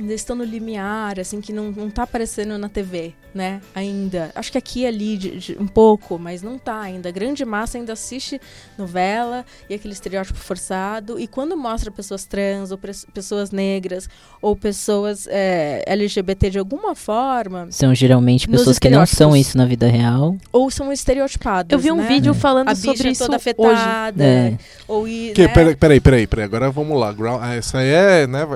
ainda estão no limiar, assim, que não, não tá aparecendo na TV, né? Ainda. Acho que aqui e ali de- de- um pouco, mas não tá ainda. A grande massa ainda assiste novela e aquele estereótipo forçado. E quando mostra pessoas trans, ou pessoas negras, ou pessoas é, LGBT de alguma forma, São geralmente pessoas que não são isso na vida real. ou são estereotipadas. Eu vi um né? vídeo É. falando A bicha sobre isso toda hoje. afetada. É. Ou Que, né? peraí, peraí, peraí, peraí, agora vamos lá. Essa aí é, né?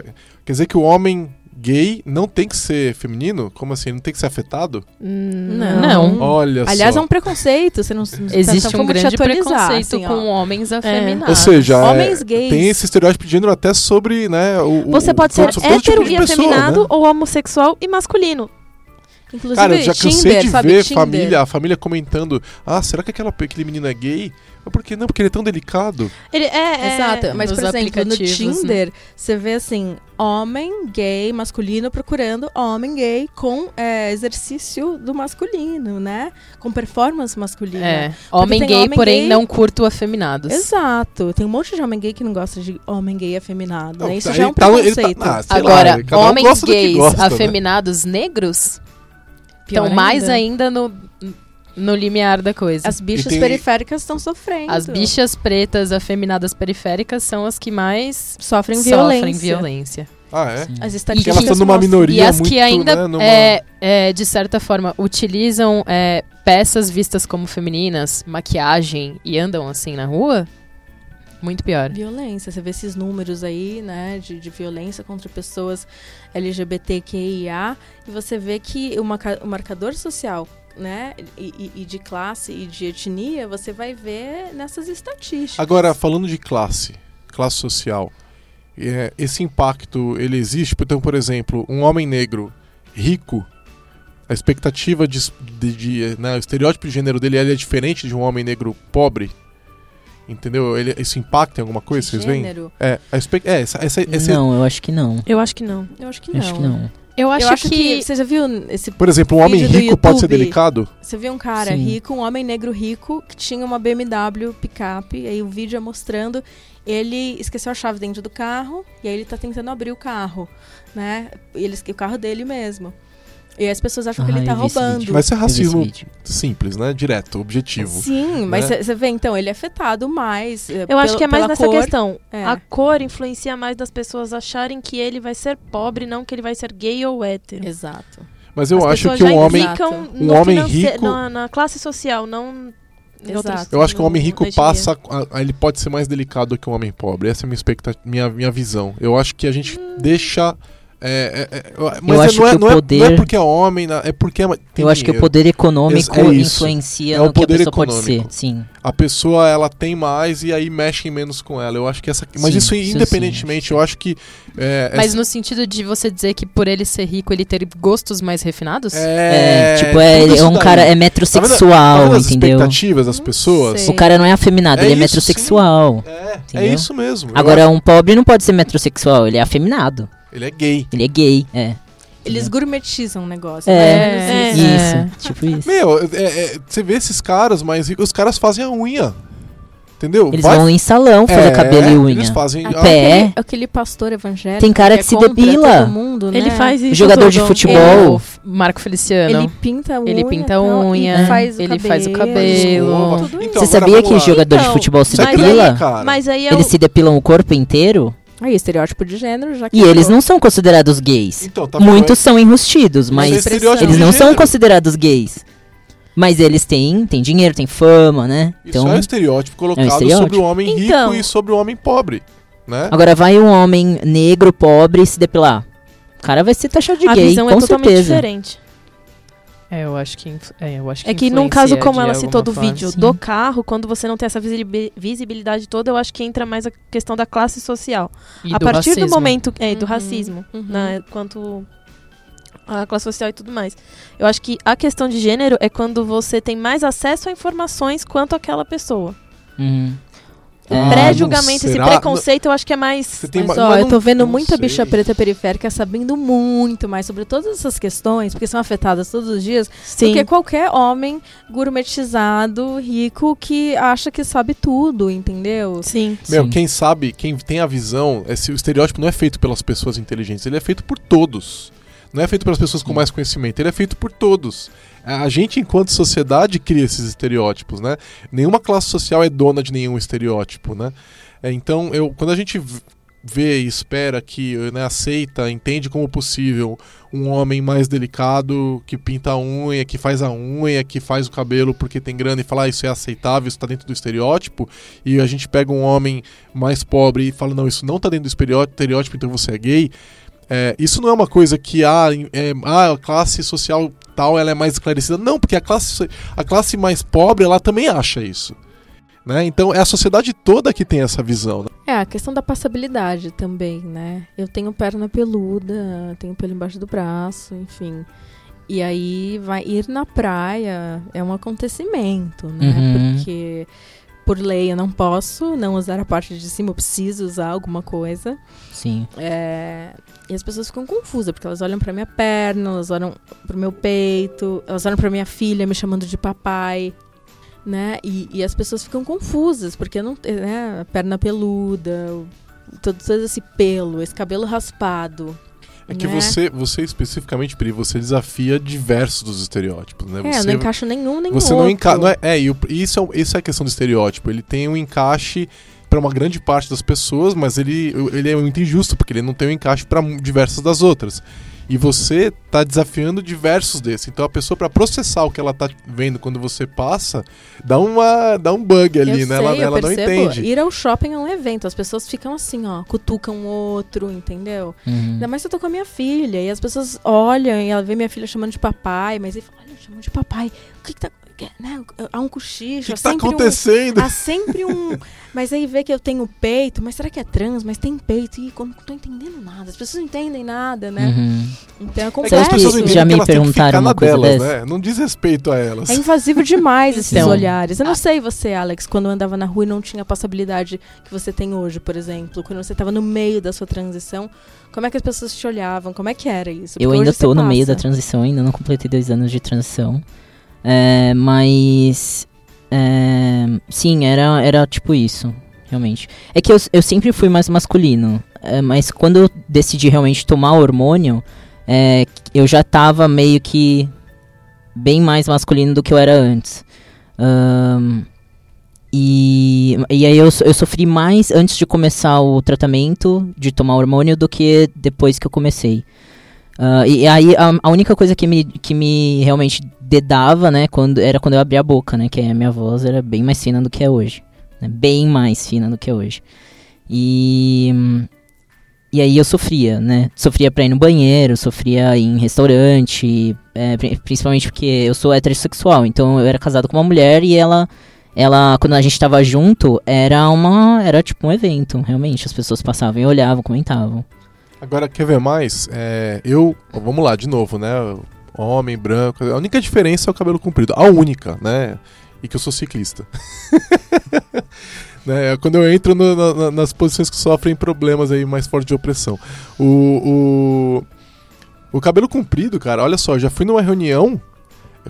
Quer dizer que o homem gay não tem que ser feminino? Como assim? Não tem que ser afetado? Não. Não. Olha Aliás, só. é um preconceito. Você não, Existe então um grande preconceito assim, com homens afeminados. Ou seja, é- Homens gays. tem esse estereótipo de gênero até sobre, né? O, o- Você pode ser tipo hétero de e pessoa, afeminado né? ou homossexual e masculino. Inclusive, Cara, eu já cansei Tinder, de sabe, ver Tinder. família, a família comentando: Ah, será que aquela, aquele menino é gay? Mas por que não? Porque ele é tão delicado. Ele é. é- Exato, mas por exemplo, no aplicativos, Tinder, você vê assim, homem gay masculino procurando homem gay com é, exercício do masculino, né? Com performance masculina. É. Homem gay, homem porém gay- não curto afeminados. Exato. Tem um monte de homem gay que não gosta de homem gay afeminado, né? Isso aí já é um tá- tá- preconceito. ah, sei lá, Agora, um homens gays gosta, né? afeminados negros Pior estão mais ainda no, no limiar da coisa. As bichas tem- periféricas estão sofrendo. As bichas pretas afeminadas periféricas são as que mais sofrem violência. sofrem violência. Ah, é? E As Porque estatísticas elas estão numa minoria E as muito, que ainda, né, numa- é, é, de certa forma, utilizam é, peças vistas como femininas, maquiagem e andam assim na rua, muito pior. Violência, você vê esses números aí, né, de, de violência contra pessoas LGBTQIA, e você vê que o, marca- o marcador social, né, e, e- de classe e de etnia, você vai ver nessas estatísticas. Agora, falando de classe, classe social, é, esse impacto, ele existe? Então, por exemplo, um homem negro rico, a expectativa de, de, de- né, o estereótipo de gênero dele ele é diferente de um homem negro pobre? Entendeu? Ele, isso impacta em alguma coisa, vocês veem? É, a expec- é essa, essa, esse- Não, eu acho que não. Eu acho que não. Eu acho que Eu não. Acho que não. Eu acho, Eu acho que, que. Você já viu esse. Por exemplo, um homem rico pode ser YouTube. delicado? Você viu um cara Sim. rico, um homem negro rico, que tinha uma BMW picape, aí o vídeo é mostrando. Ele esqueceu a chave dentro do carro, e aí ele tá tentando abrir o carro, né? Ele, o carro dele mesmo. E as pessoas acham que Ah, ele tá eu vi esse roubando. Mas isso é racismo simples, né? Direto, objetivo. Sim, mas né? você vê, então, ele é afetado mais. eh, Eu acho pelo- que é mais nessa cor. questão. É. A cor influencia mais das pessoas acharem que ele vai ser pobre, não que ele vai ser gay ou hétero. Exato. Mas eu As acho que um homem. Um homem rico- na, na classe social, não. Exato. Eu acho que o homem rico passa. a- a- ele pode ser mais delicado que um homem pobre. Essa é a minha expectativa, minha, minha visão. Eu acho que a gente deixa. É, é, é, mas é- acho não, é, que o não, é, não é poder- porque é homem, é porque é, tem eu acho que o dinheiro. poder econômico É isso. influencia É o no que a poder pessoa pode econômico. ser. Sim. A pessoa ela tem mais e aí mexem menos com ela. Eu acho que essa. Mas Sim, isso isso sim, independentemente, eu acho que. É, Mas essa- no sentido de você dizer que por ele ser rico, ele ter gostos mais refinados? É, tipo, é, é um daí. cara é Tá vendo- tá metrosexual, vendo as entendeu? expectativas das pessoas? sei. O cara não é afeminado, É ele é isso, metrosexual. É, é isso mesmo. Eu Agora, acho- um pobre não pode ser metrosexual, ele é afeminado. Ele é gay. Ele é gay, é. Eles gourmetizam o negócio. É, né? é. Isso, tipo isso. Meu, é- é- você vê esses caras mais ricos, os caras fazem a unha. Entendeu? Eles Vai- vão em salão fazer É, cabelo e unha. Eles fazem. A- Pé. aquele, aquele pastor evangélico. Tem cara é que se depila. mundo, né? Ele faz isso. Jogador de futebol. É, F- Marco Feliciano. Ele pinta a unha. Ele pinta a unha, faz o ele cabelo, faz o cabelo. Tudo Então, Você sabia que lá. jogador de Então, futebol se é depila? cara. Mas aí é Eles se depilam o corpo inteiro Aí, estereótipo de gênero, já que e eles não são considerados gays. Então, tá? Muitos são enrustidos, Mas mas é eles não são considerados gays. Mas eles têm, têm dinheiro, têm fama, né? Isso Então, é um estereótipo colocado estereótipo. sobre o homem Então. rico e sobre o homem pobre. Né? agora vai um homem negro, pobre, se depilar. O cara vai ser taxado de a gay, visão com é totalmente certeza. diferente. É, eu acho que, é, eu acho que É que num caso como ela citou do forma. vídeo Sim. do carro, quando você não tem essa visibi- visibilidade toda, eu acho que entra mais a questão da classe social. E a do partir do racismo. momento é, do Uhum, racismo, uhum. né, quanto a classe social e tudo mais. Eu acho que a questão de gênero é quando você tem mais acesso a informações quanto aquela pessoa. Uhum. O É. pré-julgamento, esse preconceito, eu acho que é mais. Mas, ma- ó, mas eu tô vendo muita sei. bicha preta periférica sabendo muito mais sobre todas essas questões, porque são afetadas todos os dias, Sim. do que qualquer homem gourmetizado, rico, que acha que sabe tudo, entendeu? Sim. Meu, Sim. quem sabe, quem tem a visão, esse, o estereótipo não é feito pelas pessoas inteligentes, ele é feito por todos. Não é feito pelas pessoas com mais conhecimento, ele é feito por todos. A gente, enquanto sociedade, cria esses estereótipos, né? Nenhuma classe social é dona de nenhum estereótipo, né? É, então, eu, quando a gente vê e espera que, né, aceita, entende como possível um homem mais delicado, que pinta a unha, que faz a unha, que faz o cabelo porque tem grana e fala, ah, isso é aceitável, isso tá dentro do estereótipo, e a gente pega um homem mais pobre e fala, não, isso não tá dentro do estereó- estereótipo, então você é gay. É, isso não é uma coisa que ah, em- é, ah, a classe social tal ela é mais esclarecida. Não, porque a classe, a classe mais pobre ela também acha isso. Né? Então é a sociedade toda que tem essa visão. né? É, a questão da passabilidade também, né? Eu tenho perna peluda, tenho pelo embaixo do braço, enfim. E aí vai ir na praia é um acontecimento, né? Uhum. Porque por lei eu não posso não usar a parte de cima, eu preciso usar alguma coisa. Sim. É, e as pessoas ficam confusas, porque elas olham pra minha perna, elas olham pro meu peito, elas olham pra minha filha me chamando de papai, né? E, e as pessoas ficam confusas, porque não né? a perna peluda, todo, todo esse pelo, esse cabelo raspado. É que né? você, você especificamente, Pri, você desafia diversos dos estereótipos. Né? É, eu Você, não encaixo nenhum, nem você outro. não encaixa. É, e o- e isso é, isso é a questão do estereótipo. Ele tem um encaixe para uma grande parte das pessoas, mas ele, ele é muito injusto, porque ele não tem um encaixe para diversas das outras. E você tá desafiando diversos desses. Então a pessoa, para processar o que ela tá vendo quando você passa, dá, uma, dá um bug ali, eu né? sei, ela eu ela não entende. Ir ao shopping é um evento, as pessoas ficam assim, ó, cutucam o outro, entendeu? Uhum. Ainda mais se eu tô com a minha filha. E as pessoas olham e ela vê minha filha chamando de papai, mas ele fala, olha, chamando de papai. O que que tá. Né, há um O cochicho, que, há que tá sempre um- acontecendo? Há sempre um. Mas aí vê que eu tenho peito, mas será que é trans? Mas tem peito. Ih, como não tô entendendo nada. As pessoas não entendem nada, né? Uhum. Então é É que as complexo. entendem Já me perguntaram uma coisa delas, dessa? né? Não diz respeito a elas. É invasivo demais esses Então. olhares. Eu não sei você, Alex, quando andava na rua e não tinha a passabilidade que você tem hoje, por exemplo. Quando você estava no meio da sua transição, Como é que as pessoas te olhavam? Como é que era isso? Eu Porque ainda hoje você tô no meio da transição, ainda não completei dois anos de transição. É, mas. é, sim, era, era tipo isso, realmente. É que eu, eu sempre fui mais masculino. é, mas quando eu decidi realmente tomar hormônio, é, eu já tava meio que bem mais masculino do que eu era antes. Ahn, e, e aí eu, eu sofri mais antes de começar o tratamento de tomar hormônio do que depois que eu comecei. Ah, e aí a, a única coisa que me, que me realmente dedava, né, quando, era quando eu abria a boca, né, que a minha voz era bem mais fina do que é hoje. né, bem mais fina do que é hoje. E, e aí eu sofria, né, sofria pra ir no banheiro, sofria em restaurante, é, pri- principalmente porque eu sou heterossexual, então eu era casado com uma mulher e ela... Ela, quando a gente tava junto, era uma. Era tipo um evento, realmente. As pessoas passavam e olhavam, comentavam. Agora, quer ver mais? É, eu. Vamos lá, de novo, né? Homem, branco. A única diferença é o cabelo comprido. A única, né? E que eu sou ciclista. né? Quando eu entro no- na- na- nas posições que sofrem problemas aí mais fortes de opressão. O, o, o cabelo comprido, cara, olha só, já fui numa reunião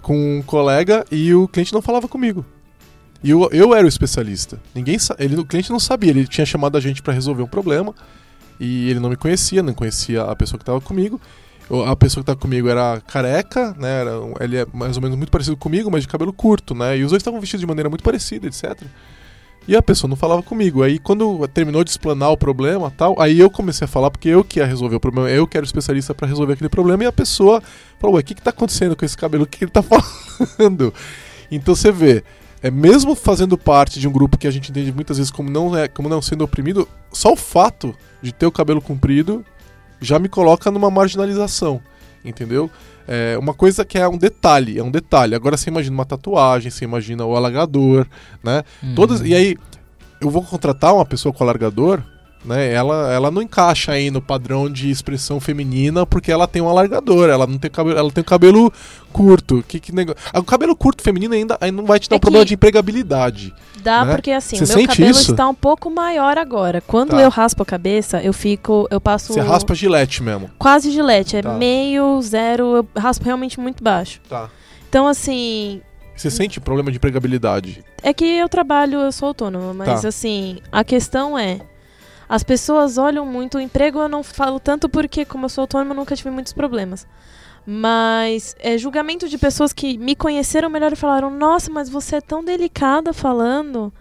com um colega e o cliente não falava comigo. E eu, eu era o especialista. Ninguém ele, o cliente não sabia, ele tinha chamado a gente para resolver um problema. E ele não me conhecia, não conhecia a pessoa que estava comigo. A pessoa que estava comigo era careca, né? Era, ele é mais ou menos muito parecido comigo, mas de cabelo curto, né? E os dois estavam vestidos de maneira muito parecida, etc. E a pessoa não falava comigo. Aí quando terminou de explanar o problema tal, aí eu comecei a falar porque eu que ia resolver o problema, eu que era o especialista para resolver aquele problema, e a pessoa falou, ué, o que, que tá acontecendo com esse cabelo? O que, que ele tá falando? Então você vê, é mesmo fazendo parte de um grupo que a gente entende muitas vezes como não, é, como não sendo oprimido, só o fato de ter o cabelo comprido já me coloca numa marginalização, entendeu? É uma coisa que é um detalhe, é um detalhe. Agora você imagina uma tatuagem, você imagina o alargador, né? Todas, Uhum. e aí, eu vou contratar uma pessoa com alargador, né? Ela, ela não encaixa aí no padrão de expressão feminina porque ela tem um alargador, ela não tem cabelo, ela tem o cabelo curto. Que, que negócio. O cabelo curto feminino ainda, aí não vai te dar É um problema de empregabilidade. Dá né? porque assim, Você o meu cabelo isso? está um pouco maior agora. Quando Tá. eu raspo a cabeça, eu fico. Eu passo Você raspa gilete mesmo. quase gilete. É Tá. meio, zero, eu raspo realmente muito baixo. Tá. Então, assim, Você sente problema de empregabilidade. É que eu trabalho, eu sou autônoma, mas Tá. assim, a questão é. As pessoas olham muito o emprego, eu não falo tanto porque, como eu sou autônoma, nunca tive muitos problemas. Mas é julgamento de pessoas que me conheceram melhor e falaram: Nossa, mas você é tão delicada falando.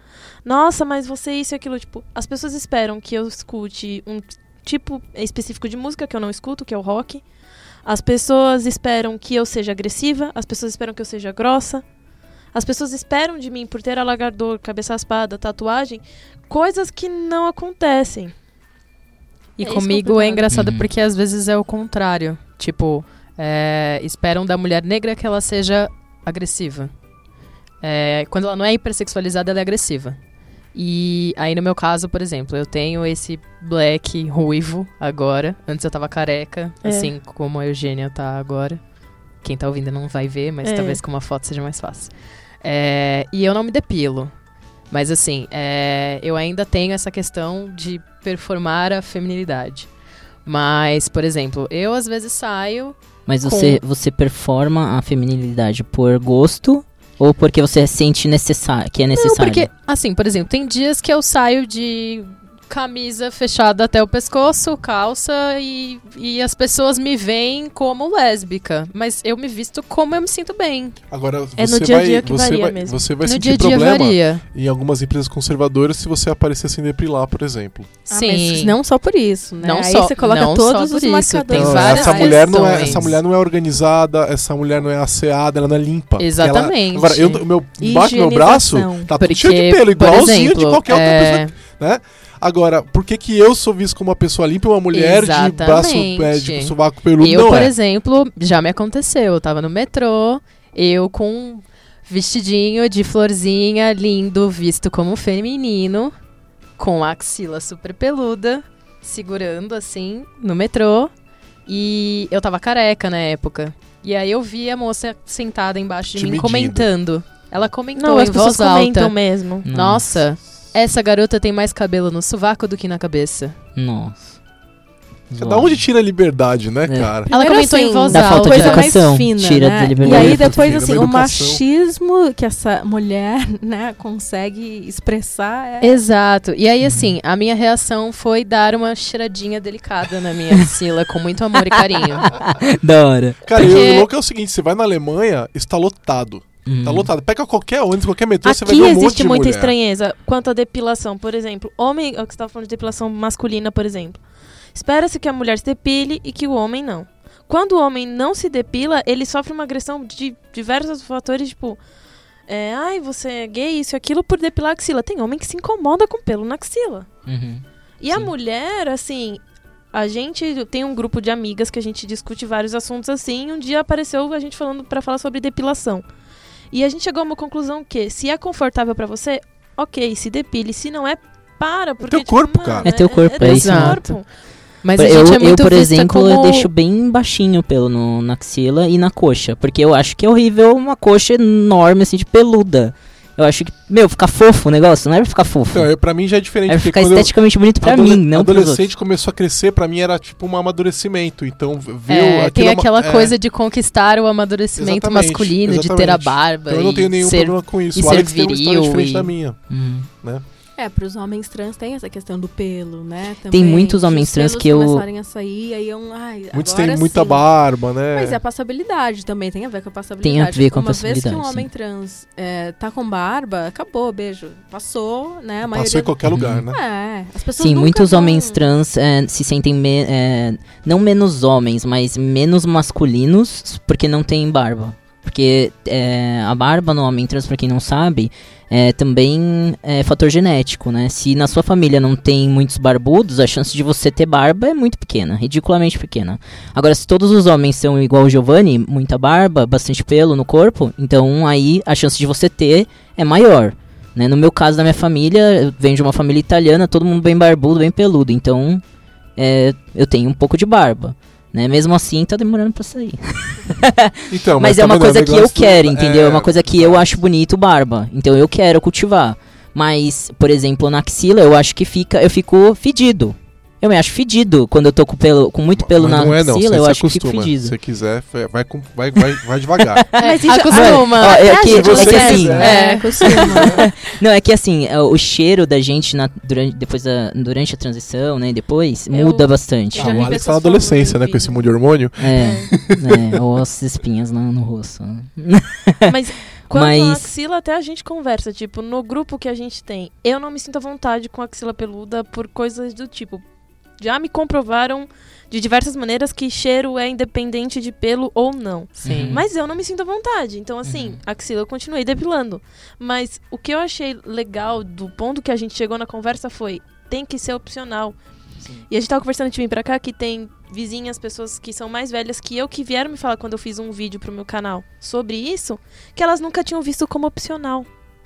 Nossa, mas você isso e aquilo. Tipo, as pessoas esperam que eu escute um tipo específico de música que eu não escuto, que é o rock. As pessoas esperam que eu seja agressiva. As pessoas esperam que eu seja grossa. As pessoas esperam de mim, por ter alagador, cabeça raspada, tatuagem, coisas que não acontecem. E É isso comigo é engraçado Uhum. porque às vezes é o contrário. Tipo, é, esperam da mulher negra que ela seja agressiva. É, quando ela não é hipersexualizada, ela é agressiva. E aí, no meu caso, por exemplo, eu tenho esse black ruivo agora. Antes eu tava careca, É. assim como a Eugênia tá agora. Quem tá ouvindo não vai ver, mas É. talvez com uma foto seja mais fácil. É, e eu não me depilo. Mas assim, é, eu ainda tenho essa questão de performar a feminilidade. Mas, por exemplo, eu às vezes saio. Mas você, você performa a feminilidade por gosto ou porque você sente necessário, que é Não, necessário? porque, assim, por exemplo, tem dias que eu saio de camisa fechada até o pescoço, calça e, e as pessoas me veem como lésbica. Mas eu me visto como eu me sinto bem. Agora, você É no dia a vai, dia que você varia vai, mesmo. Você vai no sentir dia a dia problema varia. em algumas empresas conservadoras se você aparecer sem depilar, por exemplo. Ah, Sim. mas não só por isso, né? Não Aí só- você coloca não todos só os isso, marcadores. tem várias essa mulher não é, questões. essa mulher não é organizada, essa mulher não é asseada, ela não é limpa. Exatamente. Ela, agora, eu, o meu, embaixo do meu braço tá tudo Porque, cheio de pelo, igualzinho exemplo, de qualquer outra é, pessoa, né? Agora, por que que eu sou visto como uma pessoa limpa e uma mulher de braço, Exatamente. é, de sovaco peludo? Eu, não por é. exemplo, já me aconteceu. Eu tava no metrô, eu com um vestidinho de florzinha lindo, visto como feminino, com a axila super peluda, segurando assim no metrô. E eu tava careca na época. E aí eu vi a moça sentada embaixo de Te mim medindo. comentando. Ela comentou Não, as em pessoas voz comentam alta. mesmo. Nossa, essa garota tem mais cabelo no sovaco do que na cabeça. Nossa. Da onde tira a liberdade, né, É. cara? Ela Primeiro, comentou assim, em voz da alta. falta de coisa educação, mais fina, tira né? da E liberdade. aí Falta depois de assim, o machismo que essa mulher, né, consegue expressar é Exato. E aí, assim, a minha reação foi dar uma cheiradinha delicada na minha axila, com muito amor e carinho. Da hora. Cara, Porque- e o louco é o seguinte, você vai na Alemanha, está lotado. Tá Hum. lotado. Pega qualquer ônibus, qualquer metrô, você vai Aqui ver um monte existe de muita mulher. estranheza quanto à depilação. Por exemplo, homem, é o que você estava falando de depilação masculina, por exemplo. Espera-se que a mulher se depile e que o homem não. Quando o homem não se depila, ele sofre uma agressão de diversos fatores, tipo. É, ai, você é gay, isso e aquilo por depilar a axila. Tem homem que se incomoda com pelo na axila. Uhum. E a Sim. mulher, assim, a gente tem um grupo de amigas que a gente discute vários assuntos assim. E um dia apareceu a gente falando pra falar sobre depilação. E a gente chegou a uma conclusão que se é confortável pra você, ok, se depile. Se não é, para. Porque, teu corpo, mano, cara. É teu corpo, é teu isso, né? corpo. Mas a eu, gente é eu, por exemplo, como... eu deixo bem baixinho pelo no, na axila e na coxa. Porque eu acho que é horrível uma coxa enorme, assim, de peluda. Eu acho que, meu, ficar fofo o negócio, não é ficar fofo. Então, eu- pra mim já é diferente. é ficar quando eu- esteticamente bonito pra mim, não adolescente começou a crescer, pra mim era tipo um amadurecimento. Então, ver É, tem é aquela é, coisa de conquistar o amadurecimento Exatamente, masculino, de ter a exatamente. barba. Então eu não tenho nenhum ser... problema com isso. e O Alex tem uma história diferente e- da minha. Hum. É, para os homens trans tem essa questão do pelo, né? Tem também, muitos que homens os trans que eu- começarem a sair, aí é um, ai, Muitos têm muita sim. barba, né? Mas é a passabilidade também, tem a ver com a passabilidade. Tem a ver com a Uma vez que um passabilidade, homem sim. trans é, tá com barba, acabou, beijo. Passou, né? A. Passou em qualquer Uhum. lugar, né? É, as pessoas Sim, nunca muitos vão- homens trans é, se sentem me- é, não menos homens, mas menos masculinos porque não tem barba. Porque é, a barba no homem trans, pra quem não sabe, é também é fator genético, né? Se na sua família não tem muitos barbudos, a chance de você ter barba é muito pequena, ridiculamente pequena. Agora, se todos os homens são igual o Giovanni, muita barba, bastante pelo no corpo, então aí a chance de você ter é maior. Né? No meu caso, da minha família, eu venho de uma família italiana, todo mundo bem barbudo, bem peludo. Então, é, eu tenho um pouco de barba. Né? Mesmo assim, tá demorando pra sair. Então, Mas, é tá uma vendo? coisa que eu quero, entendeu? É uma coisa que eu acho bonito, barba. Então eu quero cultivar. Mas, por exemplo, na axila, eu acho que fica, eu fico fedido. Eu me acho fedido quando eu tô com, pelo, com muito pelo Mas na não é, não. axila, Você eu se acho que fico acostuma. fedido. Se você quiser, vai, vai, vai, vai devagar. Mas isso- Acostuma. Ó, é que, Se é você que assim. É. costuma. Não, é que assim, é, o cheiro da gente na- durante, depois da, durante a transição, né, depois, Eu- muda bastante. Ah, o Alex tá na adolescência, né? Com esse monte de hormônio. É, é, ou as espinhas no, no rosto. né? Mas quando a Mas- axila até a gente conversa, tipo, no grupo que a gente tem, eu não me sinto à vontade com axila peluda por coisas do tipo. Já me comprovaram de diversas maneiras que cheiro é independente de pelo ou não. Sim. Uhum. Mas eu não me sinto à vontade. Então, assim, Uhum. axila eu continuei depilando. Mas o que eu achei legal do ponto que a gente chegou na conversa foi: tem que ser opcional. E a gente tava conversando de vir pra cá que tem vizinhas, pessoas que são mais velhas que eu, que vieram me falar quando eu fiz um vídeo pro meu canal sobre isso, que elas nunca tinham visto como opcional.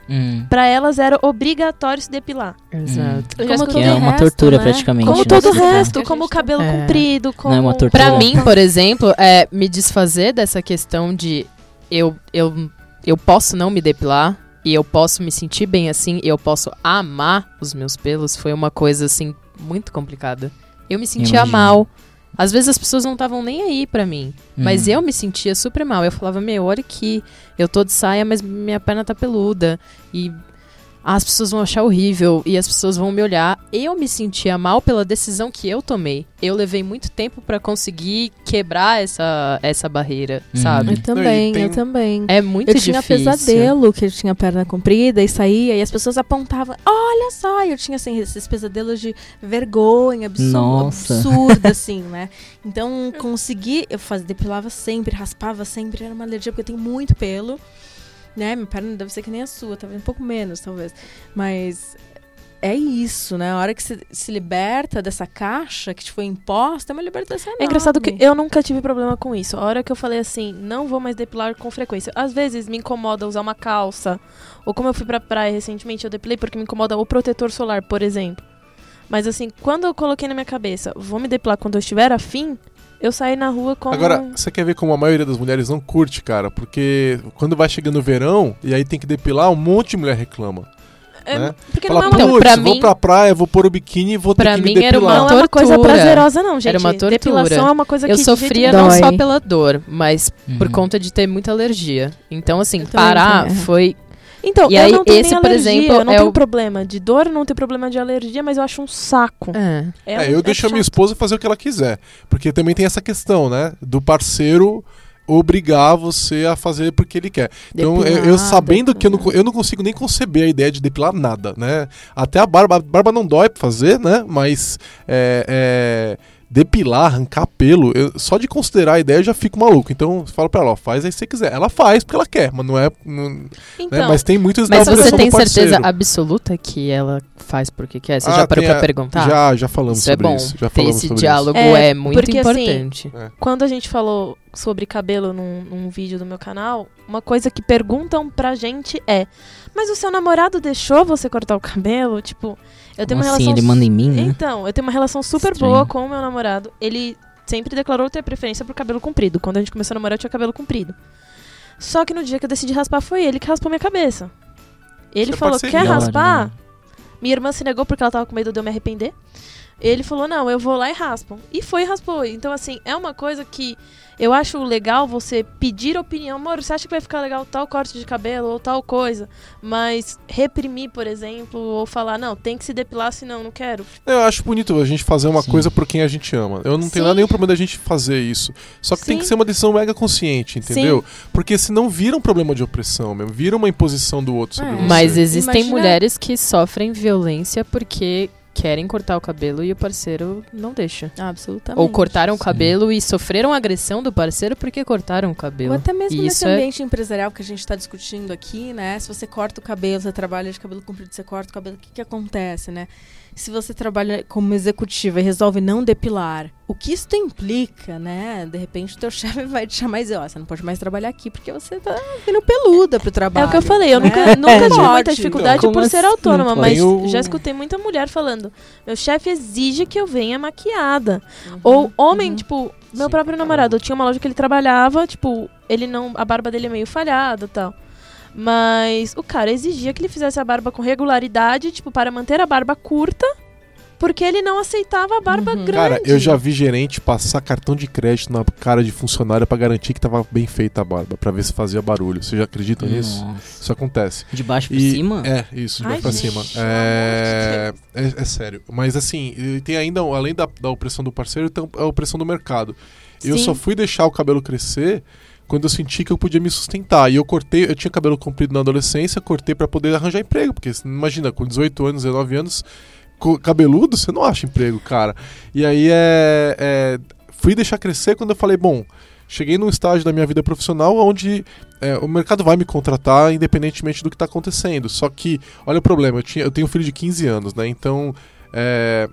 Hum. Pra elas era obrigatório se depilar. Exato. Já Como Que é todo uma resto, tortura né? praticamente. Como todo o resto, como o cabelo É. comprido, como... Não é uma tortura. Pra Pô. mim, por exemplo, é me desfazer dessa questão de eu, eu, eu posso não me depilar e eu posso me sentir bem assim e eu posso amar os meus pelos foi uma coisa assim muito complicada. Eu me sentia Imagino. mal. Às vezes as pessoas não estavam nem aí pra mim, mas Hum. eu me sentia super mal. Eu falava, meu, olha aqui, eu tô de saia, mas minha perna tá peluda e as pessoas vão achar horrível e as pessoas vão me olhar. Eu me sentia mal pela decisão que eu tomei. Eu levei muito tempo pra conseguir quebrar essa, essa barreira, Uhum. sabe? Eu também, tem- eu também. É muito eu tinha difícil. pesadelo que eu tinha perna comprida e saía e as pessoas apontavam, olha só, eu tinha assim esses pesadelos de vergonha absurda, assim, né? Então consegui, eu fazia, depilava sempre, raspava sempre, era uma alergia porque eu tenho muito pelo, né? Minha perna deve ser que nem a sua, talvez um pouco menos, talvez. Mas é isso, né? A hora que se, se liberta dessa caixa que te foi imposta, é uma libertação É engraçado que enorme. eu nunca tive problema com isso. A hora que eu falei assim, não vou mais depilar com frequência. Às vezes me incomoda usar uma calça. Ou como eu fui pra praia recentemente, eu depilei porque me incomoda o protetor solar, por exemplo. Mas assim, quando eu coloquei na minha cabeça, vou me depilar quando eu estiver afim, eu saí na rua com. Agora, você quer ver como a maioria das mulheres não curte, cara? Porque quando vai chegando o verão e aí tem que depilar, um monte de mulher reclama. É, né? Porque Fala, não é uma, Então, pra vou mim- pra praia, vou pôr o biquíni e vou ter Pra que me mim era uma depilar. não é uma coisa prazerosa, não, gente. Era uma tortura. Depilação é uma coisa que Eu sofria não Dói. só pela dor, mas por Uhum. conta de ter muita alergia. Então, assim, Eu parar é. foi. Então, E eu aí, não tenho esse, por alergia, exemplo, eu não é tenho o- problema de dor, não tenho problema de alergia, mas eu acho um saco. É. É, eu um- deixo a minha chato. esposa fazer o que ela quiser. Porque também tem essa questão, né? Do parceiro obrigar você a fazer porque ele quer. Então, eu, eu Depilar, sabendo que eu não, depilar. eu não consigo nem conceber a ideia de depilar nada, né? Até a barba, a barba não dói pra fazer, né? Mas é, é, depilar, arrancar pelo, eu- só de considerar a ideia eu já fico maluco. Então, eu falo pra ela, ó, faz aí se você quiser. Ela faz porque ela quer, mas não é... não- né? Então, Mas tem muitos Mas você tem certeza absoluta que ela faz porque quer? Você Ah, já parou pra a- perguntar? Já, já falamos Isso é sobre bom. isso. Já falamos esse sobre diálogo É, é, muito porque, assim, importante. quando a gente falou sobre cabelo num, num vídeo do meu canal, uma coisa que perguntam pra gente é: Mas o seu namorado deixou você cortar o cabelo? Tipo, eu tenho Como uma assim? relação. Ele manda em mim, né? Então, eu tenho uma relação super Estranho. boa com o meu namorado. Ele sempre declarou ter preferência pro cabelo comprido. Quando a gente começou a namorar, eu tinha cabelo comprido. Só que no dia que eu decidi raspar, foi ele que raspou minha cabeça. Ele é falou. Quer raspar? né? Minha irmã se negou porque ela tava com medo de eu me arrepender. Ele falou: Não, eu vou lá e raspo. E foi e raspou. Então, assim, é uma coisa que eu acho legal você pedir opinião. Amor, você acha que vai ficar legal tal corte de cabelo ou tal coisa? Mas reprimir, por exemplo, ou falar: Não, tem que se depilar, senão não quero. Eu acho bonito a gente fazer uma Sim. coisa por quem a gente ama. Eu não Sim. tenho nada nenhum problema da gente fazer isso. Só que tem Sim. que ser uma decisão mega consciente, entendeu? Porque senão vira um problema de opressão mesmo, vira uma imposição do outro sobre É. você. Mas existem Imagina- mulheres que sofrem violência porque querem cortar o cabelo e o parceiro não deixa. Absolutamente. Ou cortaram o Sim. cabelo e sofreram agressão do parceiro porque cortaram o cabelo. Ou até mesmo E nesse é- ambiente empresarial que a gente está discutindo aqui, né? Se você corta o cabelo, você trabalha de cabelo comprido, você corta o cabelo, o que, que acontece, né? Se você trabalha como executiva e resolve não depilar, o que isso implica, né? De repente o teu chefe vai te chamar e dizer, ó, você não pode mais trabalhar aqui porque você tá vindo peluda pro trabalho. É o que eu falei, eu né? nunca, nunca tive Pode. muita dificuldade Como por ser assim? autônoma, mas pode. já escutei muita mulher falando: meu chefe exige que eu venha maquiada. Uhum, Ou homem, uhum. tipo, meu Sim, próprio namorado, eu tinha uma loja que ele trabalhava, tipo, ele não. A barba dele é meio falhada e tal. Mas o cara exigia que ele fizesse a barba com regularidade, tipo, para manter a barba curta, porque ele não aceitava a barba Uhum. grande. Cara, eu já vi gerente passar cartão de crédito na cara de funcionário pra garantir que tava bem feita a barba, pra ver se fazia barulho. Vocês já acreditam nisso? Isso acontece. De baixo por E- cima? É, isso, de Ai, baixo pra gente, cima. É, é, é sério. Mas assim, tem ainda, além da, da opressão do parceiro, tem a opressão do mercado. Eu Sim. só fui deixar o cabelo crescer quando eu senti que eu podia me sustentar. E eu cortei, eu tinha cabelo comprido na adolescência, cortei pra poder arranjar emprego. Porque imagina, com 18 anos, 19 anos, cabeludo, você não acha emprego, cara. E aí é, é, fui deixar crescer quando eu falei, bom, cheguei num estágio da minha vida profissional onde é, o mercado vai me contratar independentemente do que está acontecendo. Só que, olha o problema, eu, tinha, eu tenho um filho de 15 anos, né? Então, é,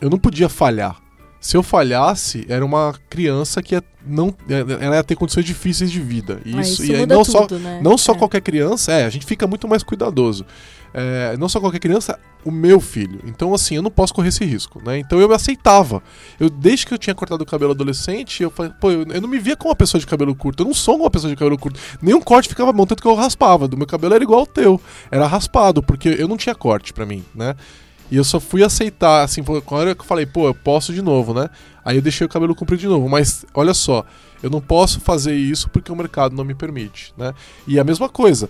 eu não podia falhar. Se eu falhasse, era uma criança que ia, não, ela ia ter condições difíceis de vida. Ah, Isso, isso e aí não só tudo, né? não só É. qualquer criança, é, a gente fica muito mais cuidadoso. É, não só qualquer criança, o meu filho. Então, assim, eu não posso correr esse risco, né? Então eu me aceitava. Eu, desde que eu tinha cortado o cabelo adolescente, eu falei, pô, eu, eu não me via como uma pessoa de cabelo curto. Eu não sou uma pessoa de cabelo curto. Nenhum corte ficava bom, tanto que eu raspava. Do meu cabelo era igual ao teu. Era raspado, porque eu não tinha corte pra mim, né? E eu só fui aceitar, assim, que eu falei, pô, eu posso de novo, né? Aí eu deixei o cabelo comprido de novo. Mas, olha só, eu não posso fazer isso porque o mercado não me permite, né? E a mesma coisa,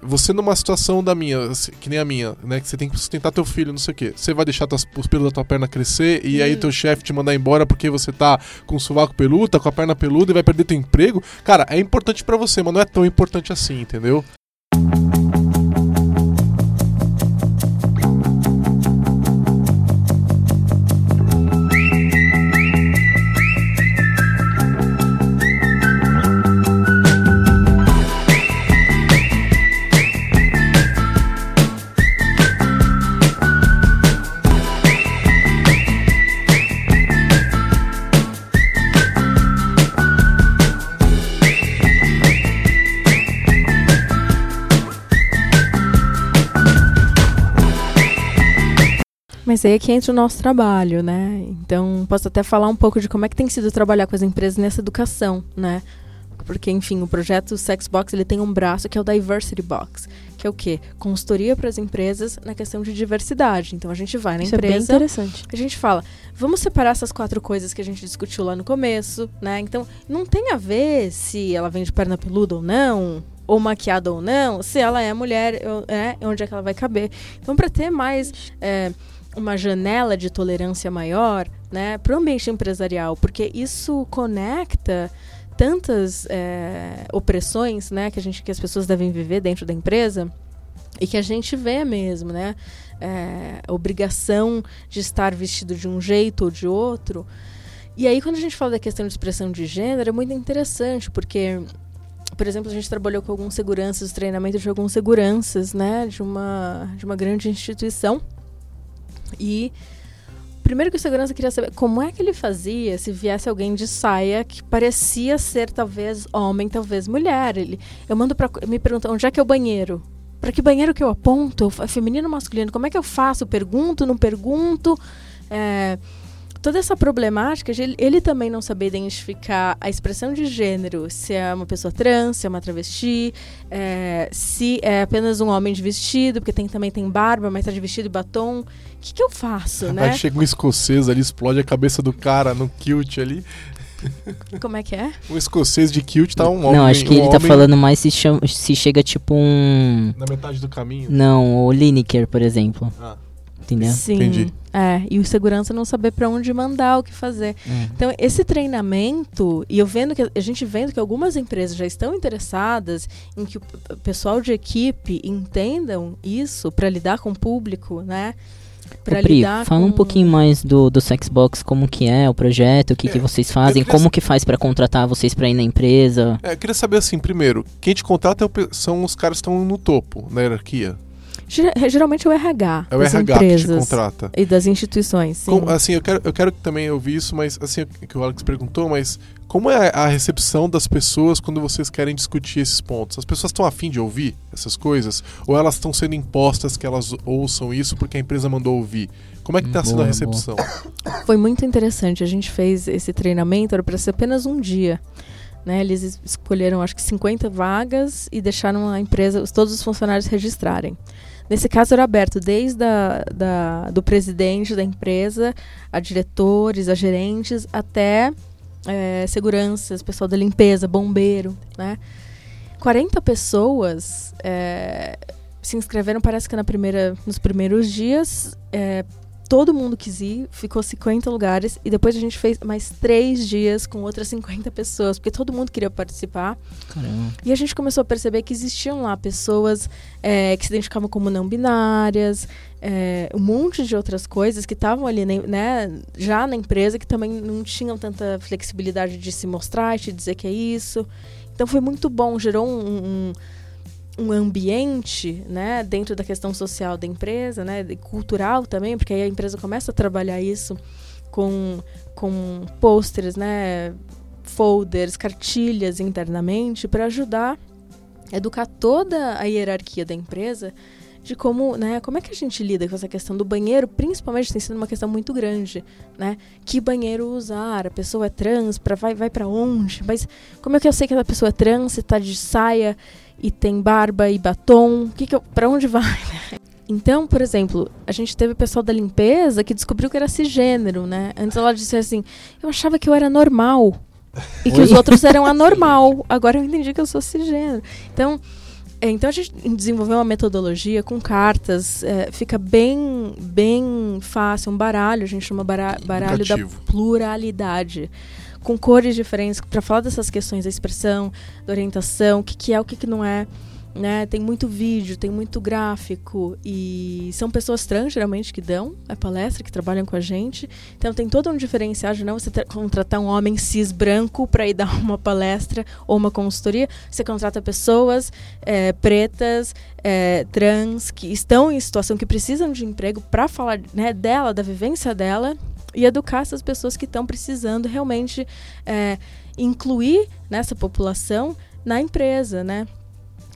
você numa situação da minha, assim, que nem a minha, né? Que você tem que sustentar teu filho, não sei o quê. Você vai deixar tuas- os pelos da tua perna crescer e aí Hum. teu chefe te mandar embora porque você tá com o sovaco peludo, tá com a perna peluda e vai perder teu emprego. Cara, é importante pra você, mas não é tão importante assim, entendeu? Mas aí é que entra o nosso trabalho, né? Então, posso até falar um pouco de como é que tem sido trabalhar com as empresas nessa educação, né? porque, enfim, o projeto Sexbox ele tem um braço que é o Diversity Box, que é o quê? Consultoria para as empresas na questão de diversidade. Então a gente vai na Isso é bem empresa, interessante. a gente fala, vamos separar essas quatro coisas que a gente discutiu lá no começo, né? Então, não tem a ver se ela vem de perna peluda ou não, ou maquiada ou não, se ela é mulher, é, onde é que ela vai caber. Então, para ter mais é, uma janela de tolerância maior, né, para o ambiente empresarial, porque isso conecta tantas é, opressões, né, que a gente, que as pessoas devem viver dentro da empresa e que a gente vê mesmo, né, é, a obrigação de estar vestido de um jeito ou de outro. E aí, quando a gente fala da questão de expressão de gênero, é muito interessante, porque, por exemplo, a gente trabalhou com alguns seguranças, treinamento de alguns seguranças, né, de uma, de uma grande instituição. E primeiro que o segurança queria saber como é que ele fazia se viesse alguém de saia que parecia ser talvez homem, talvez mulher. Ele, eu mando para me pergunta onde é que é o banheiro. Para que banheiro que eu aponto? Feminino ou masculino? Como é que eu faço? Pergunto, não pergunto? É, toda essa problemática, ele, ele também não saber identificar a expressão de gênero, se é uma pessoa trans, se é uma travesti, é, se é apenas um homem de vestido, porque tem, também tem barba, mas tá de vestido e batom. O que, que eu faço, né? Aí chega um escocês ali, explode a cabeça do cara no kilt ali. Como é que é? Um escocês de kilt tá um homem. Não, acho que um ele tá homem falando mais se, chama- se chega tipo um. Na metade do caminho. Não, o Lineker, por exemplo. Ah. Entendeu? Sim. Entendi. É, e o segurança não saber para onde mandar, o que fazer. É. Então, esse treinamento, e eu vendo que a gente vendo que algumas empresas já estão interessadas em que o pessoal de equipe entendam isso para lidar com o público, né? Para Ô, Pri, lidar fala com... um pouquinho mais do, do Sexbox, como que é o projeto, o que, que É, vocês fazem, como que faz pra contratar vocês pra ir na empresa. É, eu queria saber assim, primeiro, quem te contrata é são os caras que estão no topo, na hierarquia. Ger- Geralmente é o RH É o das RH que te empresas contrata. e das instituições, sim. Como- assim, eu quero, eu quero também ouvir isso, mas assim, que o Alex perguntou, mas como é a recepção das pessoas quando vocês querem discutir esses pontos? As pessoas estão afim de ouvir essas coisas? Ou elas estão sendo impostas que elas ouçam isso porque a empresa mandou ouvir? Como é que está sendo a boa, recepção? Foi muito interessante. A gente fez esse treinamento, era para ser apenas um dia. Né? Eles es- escolheram, acho que 50 vagas e deixaram a empresa, os- todos os funcionários registrarem. Nesse caso, era aberto desde a, da, do presidente da empresa, a diretores, a gerentes, até eh, seguranças, pessoal da limpeza, bombeiro. Né? 40 pessoas eh, se inscreveram, parece que na primeira, nos primeiros dias. eh, todo mundo quis ir, ficou 50 lugares e depois a gente fez mais três dias com outras 50 pessoas, porque todo mundo queria participar. Caramba. E a gente começou a perceber que existiam lá pessoas é, que se identificavam como não binárias, é, um monte de outras coisas que estavam ali né, já na empresa que também não tinham tanta flexibilidade de se mostrar e te dizer que é isso. Então foi muito bom, gerou um, um, um ambiente né, dentro da questão social da empresa, né, cultural também, porque aí a empresa começa a trabalhar isso com, com pôsteres, né, folders, cartilhas internamente para ajudar a educar toda a hierarquia da empresa de como, né, como é que a gente lida com essa questão do banheiro, principalmente tem sido uma questão muito grande, né? Que banheiro usar? A pessoa é trans, para vai vai para onde? Mas como é que eu sei que a pessoa é trans, se tá de saia e tem barba e batom? Que que para onde vai? né? Então, por exemplo, a gente teve o pessoal da limpeza que descobriu que era cisgênero, né? Antes ela disse assim: "Eu achava que eu era normal". E que Oi? os outros eram anormal. Agora eu entendi que eu sou cisgênero. Então, é, então a gente desenvolveu uma metodologia com cartas, é, fica bem, bem fácil, um baralho, a gente chama bara- baralho da pluralidade, com cores diferentes, para falar dessas questões da expressão, da orientação, o que, que é, o que, que não é. Né? Tem muito vídeo, tem muito gráfico e são pessoas trans geralmente que dão a palestra, que trabalham com a gente. Então tem todo um diferencial de não você contratar um homem cis branco para ir dar uma palestra ou uma consultoria. Você contrata pessoas é, pretas, é, trans, que estão em situação que precisam de emprego para falar né, dela, da vivência dela e educar essas pessoas que estão precisando realmente é, incluir nessa população na empresa, né?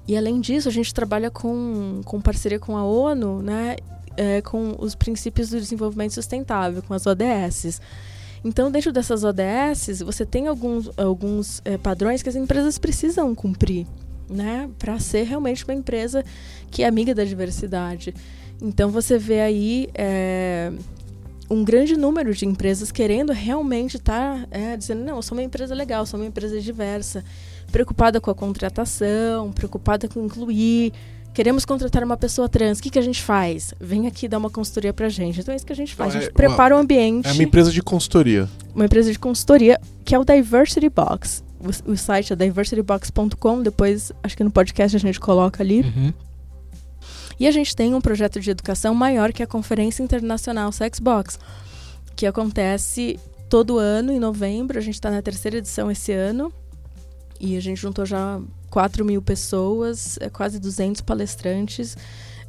E além disso, a gente trabalha com, com parceria com a ONU, né? é, com os princípios do desenvolvimento sustentável, com as ODSs. Então, dentro dessas ODSs, você tem alguns, alguns é, padrões que as empresas precisam cumprir, né? Para ser realmente uma empresa que é amiga da diversidade. Então, você vê aí é, um grande número de empresas querendo realmente estar tá, é, dizendo: não, eu sou uma empresa legal, sou uma empresa diversa, preocupada com a contratação, preocupada com incluir Queremos contratar uma pessoa trans. O que, que a gente faz? Vem aqui dar uma consultoria pra gente. Então é isso que a gente faz. a gente é, prepara o ambiente. É uma empresa de consultoria. Uma empresa de consultoria que é o Diversity Box. O, o site é diversitybox.com. Depois, acho que no podcast a gente coloca ali. Uhum. E a gente tem um projeto de educação maior que a Conferência Internacional Sexbox, que acontece todo ano em novembro. A gente está na terceira edição esse ano. E a gente juntou já 4 mil pessoas, é, quase 200 palestrantes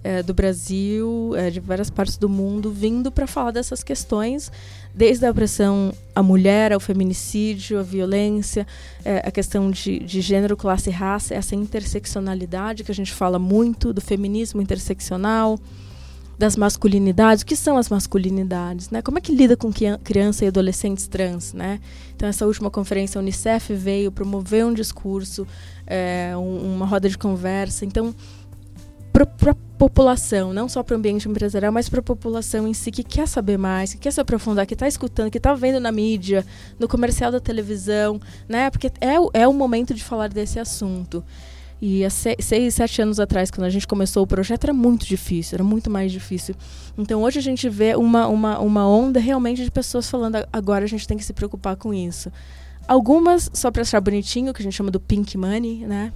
é, do Brasil, é, de várias partes do mundo, vindo para falar dessas questões, desde a opressão à mulher, ao feminicídio, à violência, é, a questão de, de gênero, classe e raça, essa interseccionalidade que a gente fala muito, do feminismo interseccional das masculinidades. O que são as masculinidades? Né? Como é que lida com criança e adolescentes trans? Né? Então, essa última conferência, a Unicef veio promover um discurso, é, um, uma roda de conversa. Então, para a população, não só para o ambiente empresarial, mas para a população em si que quer saber mais, que quer se aprofundar, que está escutando, que está vendo na mídia, no comercial da televisão, né? Porque é, é o momento de falar desse assunto. E há seis, sete anos atrás, quando a gente começou o projeto, era muito difícil, era muito mais difícil. Então hoje a gente vê uma, uma, uma onda realmente de pessoas falando agora a gente tem que se preocupar com isso. Algumas só para achar bonitinho, que a gente chama do pink money, né?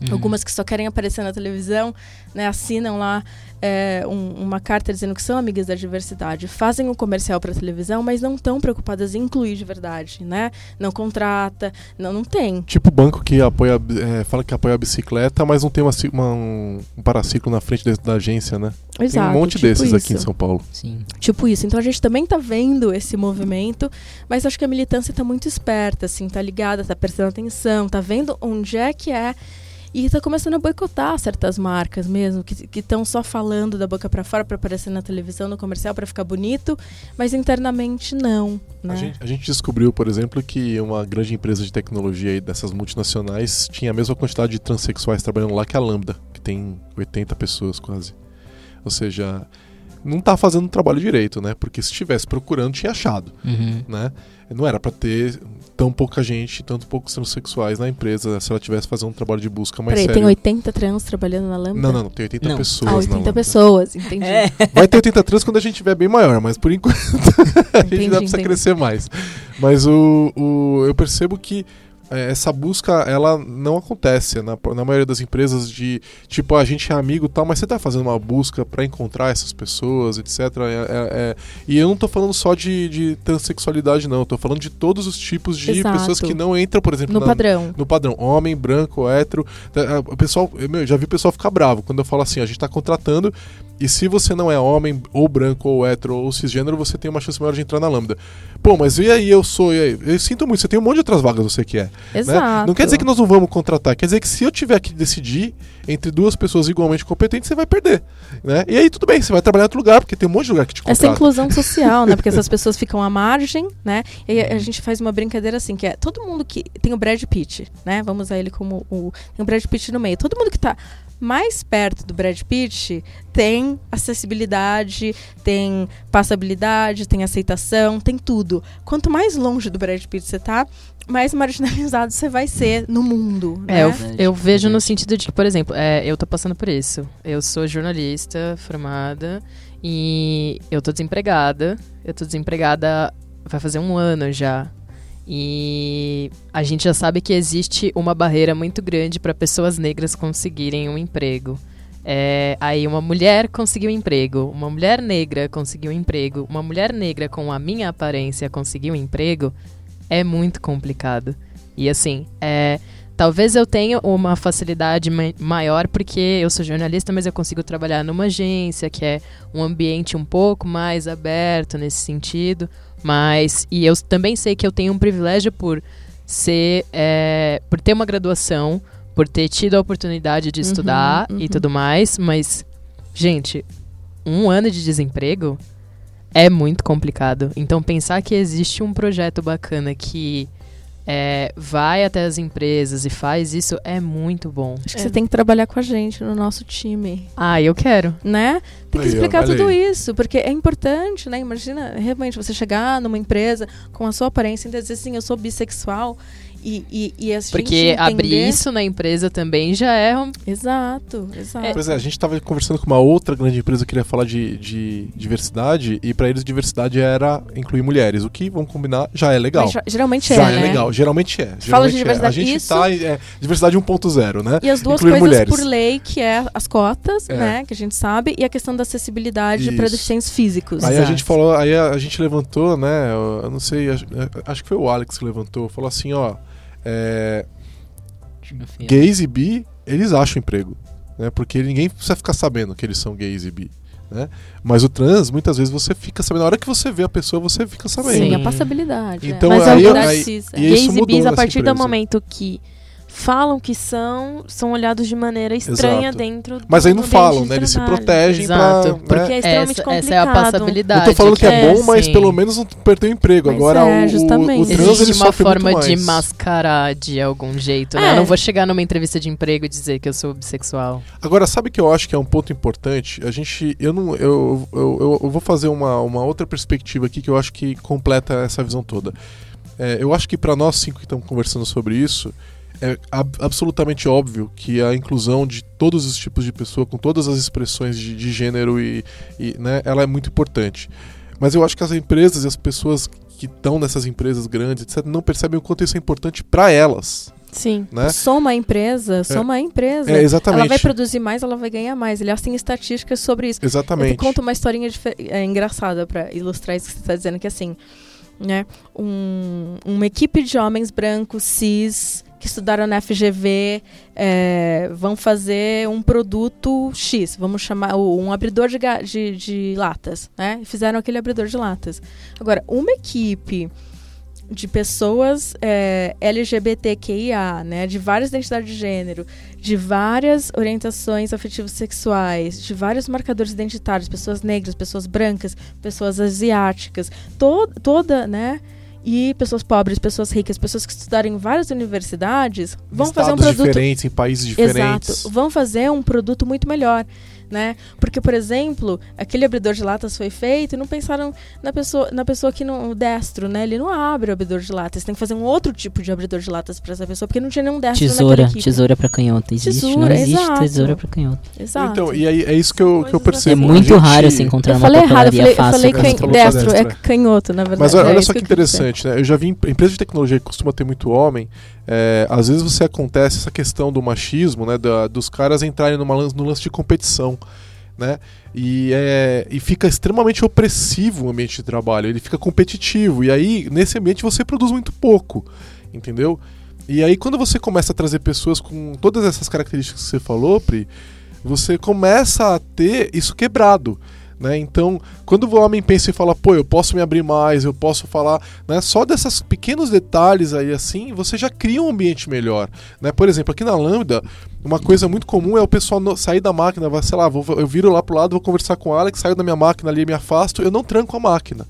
Uhum. Algumas que só querem aparecer na televisão, né, assinam lá é, um, uma carta dizendo que são amigas da diversidade, fazem um comercial para televisão, mas não estão preocupadas em incluir de verdade, né? Não contrata, não, não tem. Tipo banco que apoia, é, fala que apoia a bicicleta, mas não tem uma, uma um, um paraciclo na frente da agência, né? Exato, tem um monte tipo desses isso. aqui em São Paulo. Sim. Tipo isso. Então a gente também está vendo esse movimento, mas acho que a militância está muito esperta, assim, tá ligada, tá prestando atenção, tá vendo onde é que é e está começando a boicotar certas marcas mesmo, que estão só falando da boca para fora para aparecer na televisão, no comercial, para ficar bonito, mas internamente não. Né? A, gente, a, gente, descobriu, por exemplo, que uma grande empresa de tecnologia aí dessas multinacionais tinha a mesma quantidade de transexuais trabalhando lá que a Lambda, que tem 80 pessoas quase. Ou seja, não está fazendo o trabalho direito, né? Porque se estivesse procurando, tinha achado, uhum. né? Não era para ter tão pouca gente, tanto poucos transexuais na empresa, se ela tivesse fazendo um trabalho de busca mais Peraí, sério. tem 80 trans trabalhando na Lambda? Não, não, não tem 80 não. pessoas ah, 80 pessoas, entendi. É. Vai ter 80 trans quando a gente tiver bem maior, mas por enquanto a gente entendi, ainda precisa entendi. crescer mais. Mas o, o, eu percebo que essa busca ela não acontece na, na maioria das empresas de tipo a gente é amigo tal, mas você está fazendo uma busca para encontrar essas pessoas, etc. É, é, é, e eu não estou falando só de, de transexualidade, não. Estou falando de todos os tipos de Exato. pessoas que não entram, por exemplo, no na, padrão. No padrão, homem, branco, hétero. É, o pessoal, eu já vi o pessoal ficar bravo quando eu falo assim, a gente está contratando e se você não é homem, ou branco, ou hétero, ou cisgênero, você tem uma chance maior de entrar na Lambda. Pô, mas e aí eu sou, e aí? Eu sinto muito, você tem um monte de outras vagas, você que é. Né? Exato. Né? Não quer dizer que nós não vamos contratar, quer dizer que se eu tiver que decidir entre duas pessoas igualmente competentes, você vai perder. Né? E aí tudo bem, você vai trabalhar em outro lugar, porque tem um monte de lugar que te contrata. Essa inclusão social, né? Porque essas pessoas ficam à margem, né? E a gente faz uma brincadeira assim, que é todo mundo que. Tem o Brad Pitt, né? Vamos usar ele como o. Tem o Brad Pitt no meio. Todo mundo que tá mais perto do Brad Pitt tem acessibilidade, tem passabilidade, tem aceitação, tem tudo. Quanto mais longe do Brad Pitt você tá, mais marginalizado você vai ser no mundo. É, né? eu, eu, vejo no sentido de que, por exemplo, é, eu tô passando por isso. Eu sou jornalista formada e eu tô desempregada. Eu tô desempregada vai fazer um ano já. E a gente já sabe que existe uma barreira muito grande para pessoas negras conseguirem um emprego. É, aí uma mulher conseguiu emprego, uma mulher negra conseguiu emprego, uma mulher negra com a minha aparência conseguiu emprego, é muito complicado. E assim, é, talvez eu tenha uma facilidade maior porque eu sou jornalista, mas eu consigo trabalhar numa agência que é um ambiente um pouco mais aberto nesse sentido. Mas, e eu também sei que eu tenho um privilégio por ser, é, por ter uma graduação, por ter tido a oportunidade de uhum, estudar uhum. e tudo mais, mas, gente, um ano de desemprego é muito complicado. Então, pensar que existe um projeto bacana que é, vai até as empresas e faz isso é muito bom. Acho que você tem que trabalhar com a gente no nosso time, Ah, eu quero. né? Tem que Aí, explicar tudo aí. isso, porque é importante, né? Imagina, realmente, você chegar numa empresa com a sua aparência e dizer assim, eu sou bissexual e, e, e a gente Porque abrir entender- isso na empresa também já é um. Exato, exato. Pois é, a gente estava conversando com uma outra grande empresa que queria falar de, de diversidade, e para eles diversidade era incluir mulheres, o que, vamos combinar, já é legal. Mas, geralmente já é, é, né? legal, geralmente é. Fala de geralmente é. diversidade, A gente isso- tá em é, diversidade 1.0, né? E as duas Incluir coisas mulheres. por lei, que é as cotas, É. né? Que a gente sabe, e a questão da acessibilidade para deficientes físicos. Aí a Exato. gente falou, aí a, a gente levantou, né? Eu, eu não sei, acho, acho que foi o Alex que levantou, falou assim, ó, é, gays e bi, eles acham emprego, né? Porque ninguém precisa ficar sabendo que eles são gays e bi, né? Mas o trans, muitas vezes você fica sabendo, na hora que você vê a pessoa, você fica sabendo. Sim, a passabilidade. Então, é. Mas aí, é o aí, cis, é. e Gays e bis, a partir do momento que falam que são, são olhados de maneira estranha Exato. dentro do Mas aí não falam, né? Eles se protegem Exato, pra... Porque né? é extremamente Essa, essa é a complicado. passabilidade. Não tô falando que é, é, bom, mas sim. pelo menos não perdeu o emprego. Mas Agora é, o, o, justamente. o trans ele Existe uma sofre muito forma de mascarar de algum jeito, né? É. Eu não vou chegar numa entrevista de emprego e dizer que eu sou bissexual. Agora, sabe que eu acho que é um ponto importante? A gente. Eu não. Eu, eu, eu, eu vou fazer uma, uma outra perspectiva aqui que eu acho que completa essa visão toda. É, eu acho que para nós cinco que estamos conversando sobre isso, é ab- absolutamente óbvio que a inclusão de todos os tipos de pessoa, com todas as expressões de, de gênero e, e, né, ela é muito importante. Mas eu acho que as empresas e as pessoas que estão nessas empresas grandes, etc., não percebem o quanto isso é importante para elas, Sim. né? Sou uma empresa, sou uma empresa. É, exatamente. Ela vai produzir mais, ela vai ganhar mais. Aliás, tem estatísticas sobre isso. Eu Exatamente. te conto uma historinha é, engraçada pra ilustrar isso que você está dizendo, que assim, né, um- uma equipe de homens brancos, cis, que estudaram na FGV, é, vão fazer um produto X, vamos chamar um abridor de, de- de latas, né? Fizeram aquele abridor de latas. Agora, uma equipe de pessoas é, LGBTQIA, né, de várias identidades de gênero, de várias orientações afetivas sexuais, de vários marcadores identitários, pessoas negras, pessoas brancas, pessoas asiáticas, to toda, né, e pessoas pobres, pessoas ricas, pessoas que estudaram em várias universidades, vão fazer um Estados produto diferentes, em países diferentes. Exato. Vão fazer um produto muito melhor, né? Porque, por exemplo, aquele abridor de latas foi feito e não pensaram na pessoa, na pessoa que não o destro, né? Ele não abre o abridor de latas. Tem que fazer um outro tipo de abridor de latas para essa pessoa, porque não tinha nenhum destro Tesoura, tesoura pra canhota. Existe, não Tesoura, existe exato. tesoura pra canhota. Exato. Então, e aí é isso que eu, que eu É percebo. muito A gente- raro se encontrar eu uma falei errado, eu papelaria falei, eu fácil. falei can- falou destro, é destra. canhoto, na verdade. Mas olha, é olha só que eu dizer. interessante, né? Eu já vi em empresa de tecnologia que costuma ter muito homem. É, às vezes você acontece essa questão do machismo, né? da- dos caras entrarem numa no lance de competição. Né? E, é, e fica extremamente opressivo o ambiente de trabalho, ele fica competitivo. E aí, nesse ambiente, você produz muito pouco. Entendeu? E aí, quando você começa a trazer pessoas com todas essas características que você falou, Pri, você começa a ter isso quebrado. Né? Então, quando o homem pensa e fala, pô, eu posso me abrir mais, eu posso falar, né? Só desses pequenos detalhes aí assim, você já cria um ambiente melhor. Né? Por exemplo, aqui na Lambda, uma coisa muito comum é o pessoal sair da máquina, vai, sei lá, vou- eu viro lá pro lado, vou conversar com o Alex, saio da minha máquina ali, me afasto, eu não tranco a máquina.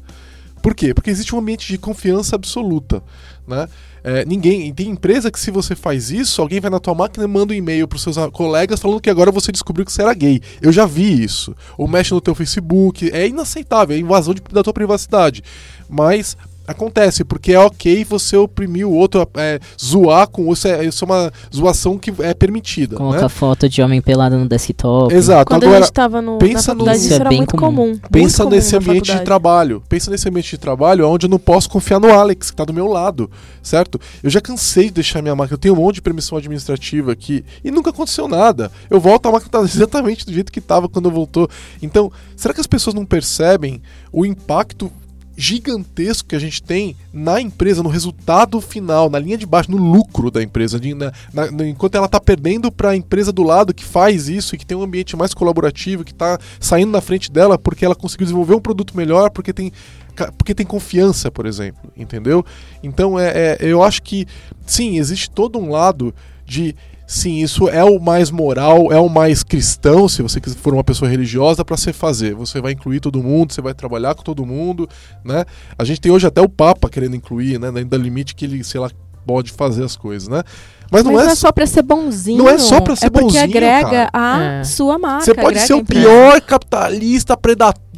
Por quê? Porque existe um ambiente de confiança absoluta, né? É, ninguém tem empresa que se você faz isso, alguém vai na tua máquina e manda um e-mail pros seus colegas falando que agora você descobriu que você era gay. Eu já vi isso. Ou mexe no teu Facebook, é inaceitável, é invasão de- da tua privacidade. Mas acontece, porque é ok você oprimir o outro, é, zoar com isso é, isso é uma zoação que é permitida, Colocar né? foto de homem pelado no desktop. Exato. Quando a Agora, gente tava no, na pensa no- faculdade, Isso é era bem muito comum. comum. muito Pensa comum nesse na ambiente de trabalho. Pensa nesse ambiente de trabalho onde eu não posso confiar no Alex, que tá do meu lado, certo? Eu já cansei de deixar minha máquina. Eu tenho um monte de permissão administrativa aqui e nunca aconteceu nada. Eu volto, a máquina tá exatamente do jeito que tava quando eu voltou. Então, será que as pessoas não percebem o impacto gigantesco que a gente tem na empresa, no resultado final, na linha de baixo, no lucro da empresa, de- na- na- enquanto ela está perdendo para a empresa do lado que faz isso e que tem um ambiente mais colaborativo, que está saindo na frente dela porque ela conseguiu desenvolver um produto melhor, porque tem, porque tem confiança, por exemplo, entendeu? Então é, é- eu acho que sim, existe todo um lado de sim, isso é o mais moral, é o mais cristão, se você for uma pessoa religiosa, para você fazer. Você vai incluir todo mundo, você vai trabalhar com todo mundo, né? A gente tem hoje até o Papa querendo incluir, né? Dentro do limite que ele, sei lá, pode fazer as coisas, né? Mas não Mas é, não é só pra ser bonzinho. não é só pra ser é porque bonzinho, agrega cara. a É. sua marca. Você pode ser o pior capitalista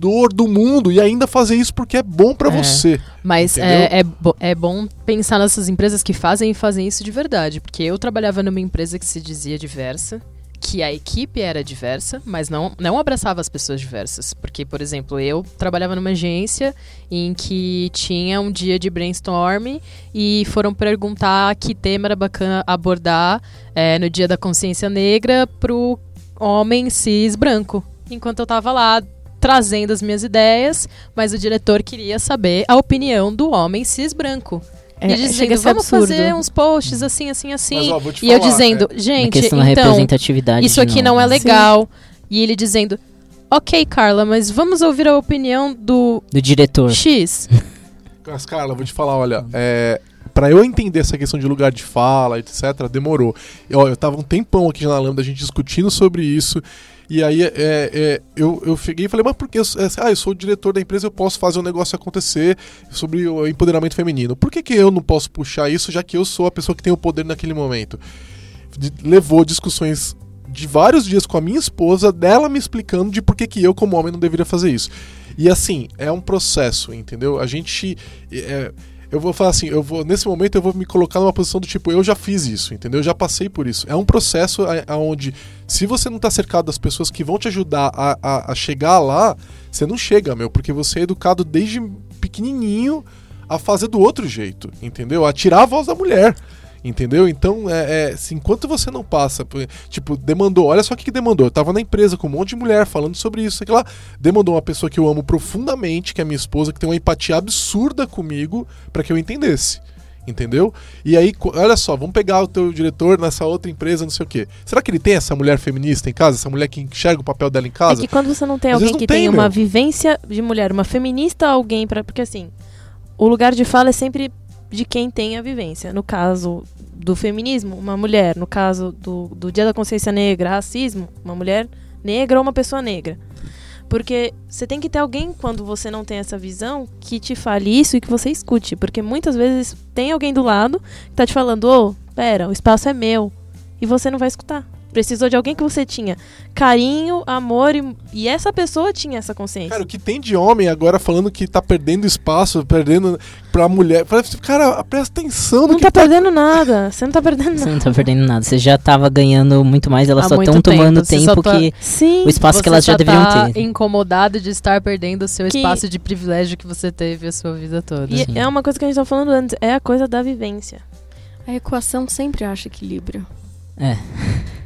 predador do mundo e ainda fazer isso porque é bom pra É. você. Mas é, é, é bom pensar nessas empresas que fazem e fazem isso de verdade. Porque eu trabalhava numa empresa que se dizia diversa, que a equipe era diversa, mas não, não abraçava as pessoas diversas. Porque, por exemplo, eu trabalhava numa agência em que tinha um dia de brainstorm e foram perguntar que tema era bacana abordar é, no dia da consciência negra pro homem cis branco. Enquanto eu tava lá trazendo as minhas ideias, mas o diretor queria saber a opinião do homem cis branco. É, e dizendo, vamos absurdo. fazer uns posts assim, assim, assim. Mas, ó, e eu falar, dizendo, é, gente, da então, representatividade. isso aqui não é legal. E ele dizendo, ok, Carla, mas vamos ouvir a opinião do Do diretor. X. Mas, Carla, vou te falar, olha, é, para eu entender essa questão de lugar de fala, etc., demorou. E, ó, eu tava um tempão aqui na Lambda, a gente discutindo sobre isso. E aí é, é, eu, eu cheguei e falei, mas por que? Ah, eu sou o diretor da empresa, eu posso fazer o negócio acontecer sobre o empoderamento feminino. Por que, que eu não posso puxar isso, já que eu sou a pessoa que tem o poder naquele momento? Levou discussões de vários dias com a minha esposa, dela me explicando de por que, que eu, como homem, não deveria fazer isso. E assim, é um processo, entendeu? A gente. é, eu vou falar assim, eu vou nesse momento eu vou me colocar numa posição do tipo, eu já fiz isso, entendeu? Eu já passei por isso. É um processo aonde, se você não tá cercado das pessoas que vão te ajudar a, a, a chegar lá, você não chega, meu, porque você é educado desde pequenininho a fazer do outro jeito, entendeu? A tirar a voz da mulher. Entendeu? Então, é, é, se enquanto você não passa, por- tipo, demandou, olha só o que, que demandou. Eu tava na empresa com um monte de mulher falando sobre isso, sei lá. Demandou uma pessoa que eu amo profundamente, que é minha esposa, que tem uma empatia absurda comigo, pra que eu entendesse. Entendeu? E aí, olha só, vamos pegar o teu diretor nessa outra empresa, não sei o quê. Será que ele tem essa mulher feminista em casa? Essa mulher que enxerga o papel dela em É casa? que quando você não tem Às alguém vezes que não tem, tem uma meu. vivência de mulher, uma feminista, alguém para porque assim, o lugar de fala é sempre de quem tem a vivência. No caso do feminismo, uma mulher. No caso do, do Dia da Consciência Negra, racismo, uma mulher negra ou uma pessoa negra. Porque você tem que ter alguém, quando você não tem essa visão, que te fale isso e que você escute. Porque muitas vezes tem alguém do lado que tá te falando, ô, pera, o espaço é meu. E você não vai escutar. Precisou de alguém que você tinha carinho, amor e, e essa pessoa tinha essa consciência. Cara, o que tem de homem agora falando que tá perdendo espaço, perdendo pra mulher. Fala, Cara, presta atenção no não que tá perdendo nada. Você não tá perdendo Você nada. não tá perdendo nada. Você já tava ganhando muito mais, elas Há só estão tomando tempo, você tempo tá- que. Sim. O espaço Você que elas já só deveriam tá ter. incomodado de estar perdendo o seu Que- espaço de privilégio que você teve a sua vida toda. E Sim. é uma coisa que a gente tava falando antes, é a coisa da vivência. A equação sempre acha equilíbrio. É.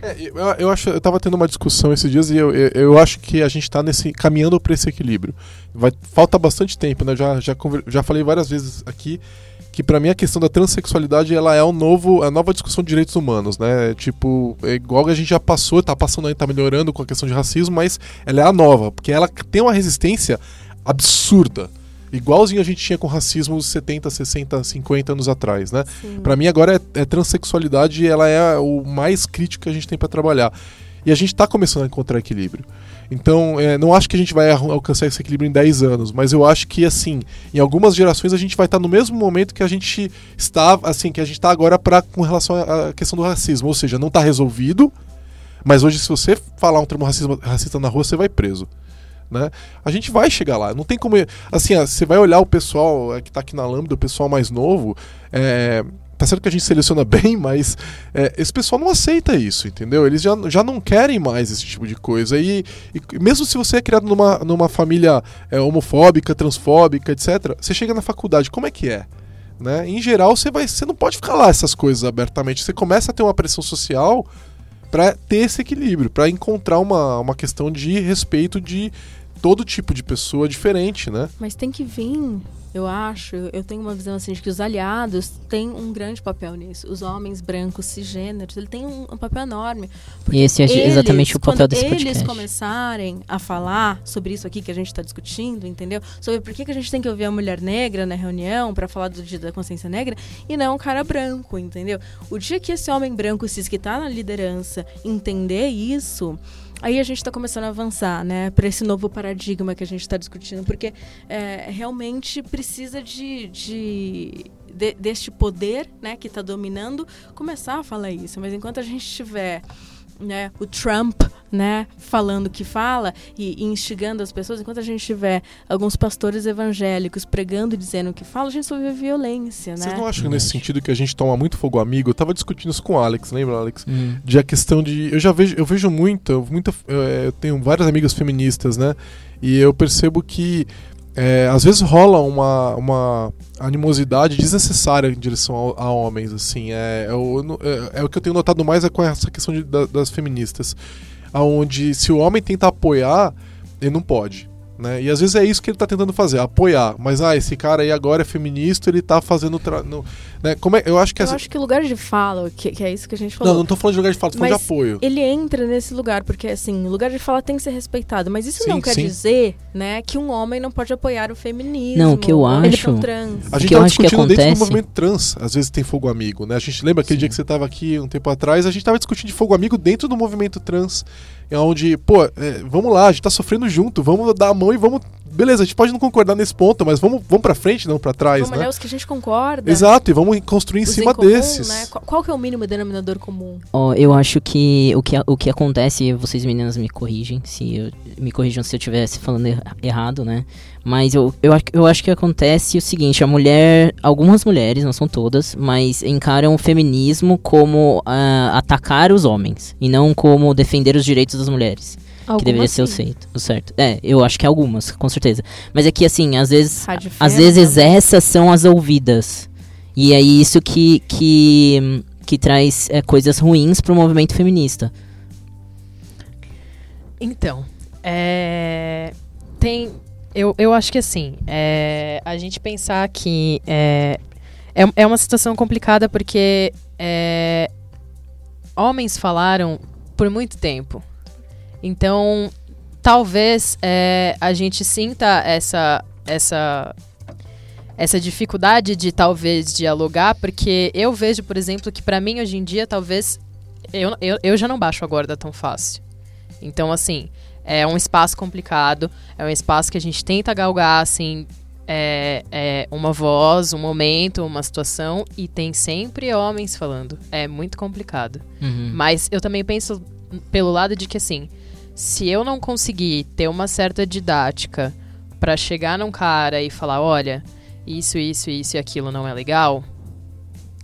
É, eu, eu acho, eu tava tendo uma discussão esses dias e eu, eu, eu acho que a gente tá nesse caminhando para esse equilíbrio. Vai, falta bastante tempo, né? Eu Já, já, já falei várias vezes aqui que pra mim a questão da transexualidade ela é o novo, a nova discussão de direitos humanos, né? Tipo, é igual a gente já passou, tá passando aí, tá melhorando com a questão de racismo, mas ela é a nova, porque ela tem uma resistência absurda. Igualzinho a gente tinha com racismo 70, 60, 50 anos atrás, né? Pra mim agora é, é transexualidade ela é o mais crítico que a gente tem pra trabalhar. E a gente tá começando a encontrar equilíbrio. Então, é, não acho que a gente vai alcançar esse equilíbrio em 10 anos, mas eu acho que, assim, em algumas gerações a gente vai estar no mesmo momento que a gente está, assim, que a gente está agora pra, com relação à questão do racismo. Ou seja, não tá resolvido, mas hoje se você falar um termo racismo- racista na rua, você vai preso. Né? A gente vai chegar lá. Não tem como. Assim, você vai olhar o pessoal é, que tá aqui na Lambda, o pessoal mais novo. É, tá certo que a gente seleciona bem, mas é, esse pessoal não aceita isso, entendeu? Eles já, já não querem mais esse tipo de coisa. E, e mesmo se você é criado numa, numa família é, homofóbica, transfóbica, etc., você chega na faculdade, como é que é? Né? Em geral, você, vai, você não pode falar essas coisas abertamente. Você começa a ter uma pressão social para ter esse equilíbrio, para encontrar uma, uma questão de respeito, de todo tipo de pessoa diferente, né? Mas tem que vir, eu acho, eu tenho uma visão assim de que os aliados têm um grande papel nisso. Os homens brancos cisgêneros, ele tem um, um papel enorme. E esse é Eles, exatamente o papel quando desse eles podcast. começarem a falar sobre isso aqui que a gente está discutindo, entendeu? Sobre por que, que a gente tem que ouvir a mulher negra na reunião para falar do dia da consciência negra e não um cara branco, entendeu? O dia que esse homem branco cis que tá na liderança entender isso, aí a gente está começando a avançar, né, para esse novo paradigma que a gente está discutindo, porque é, realmente precisa de, de de- deste poder, né, que está dominando, começar a falar isso. Mas enquanto a gente tiver né, o Trump, né, falando o que fala e, e instigando as pessoas, enquanto a gente tiver alguns pastores evangélicos pregando e dizendo o que fala, a gente só vê violência, né? Vocês não acham nesse sentido que a gente toma muito fogo amigo? Eu tava discutindo isso com o Alex, lembra, Alex? Hum. de a questão de eu já vejo eu vejo muito muita eh, eu tenho várias amigas feministas né e eu percebo que eh, às vezes rola uma, uma animosidade desnecessária em direção ao- a, homens assim. É, é, o, é, é o que eu tenho notado mais é com essa questão de- da- das feministas. Aonde se o homem tenta apoiar ele não pode né? E às vezes é isso que ele tá tentando fazer, apoiar. Mas ah, esse cara aí agora é feminista, ele tá fazendo. Tra... No, né? Como é, eu acho que Eu essa- acho que o lugar de fala, que, que é isso que a gente falou, Não, não tô falando de lugar de fala, tô falando de Mas apoio. ele entra nesse lugar, porque assim, o lugar de fala tem que ser respeitado, mas isso Sim, não quer sim. dizer, né, que um homem não pode apoiar o feminismo. Não, o que eu ele acho- trans. A gente que eu tava acho que discutindo dentro do acontece- movimento trans, às vezes tem fogo amigo, né? A gente lembra aquele Sim. dia que você tava aqui um tempo atrás, a gente tava discutindo de fogo amigo dentro do movimento trans, onde, pô, é, vamos lá, a gente tá sofrendo junto, vamos dar a mão e vamos. Beleza, a gente pode não concordar nesse ponto, mas vamos, vamos pra frente, não pra trás, Vamos né? olhar os que a gente concorda. Exato, e vamos construir em os cima em comum, desses. Né? Qual, qual que é o mínimo denominador comum? Ó, eu acho que o, que o que acontece, vocês meninas me corrigem, se eu, me corrijam se eu estivesse falando erra- errado, né? Mas eu, eu, acho- eu acho que acontece o seguinte, a mulher, algumas mulheres, não são todas, mas encaram o feminismo como ah, atacar os homens, e não como defender os direitos das mulheres, que deveria ser o feito, o certo. É, eu acho que algumas, com certeza. Mas é que assim, às vezes Rádio às vezes né? essas são as ouvidas. E é isso que, que, que traz é, coisas ruins pro movimento feminista. Então, é, tem. Eu, eu acho que assim, é, a gente pensar que é, é, é uma situação complicada porque é, homens falaram por muito tempo. Então, talvez é, a gente sinta essa, essa, essa dificuldade de talvez dialogar, porque eu vejo, por exemplo, que pra mim hoje em dia, talvez. Eu, eu, eu já não baixo a guarda tão fácil. Então, assim, é um espaço complicado, é um espaço que a gente tenta galgar, assim, é, é uma voz, um momento, uma situação, e tem sempre homens falando. É muito complicado. Uhum. Mas eu também penso pelo lado de que, assim, se eu não conseguir ter uma certa didática pra chegar num cara e falar, olha, isso, isso, isso e aquilo não é legal,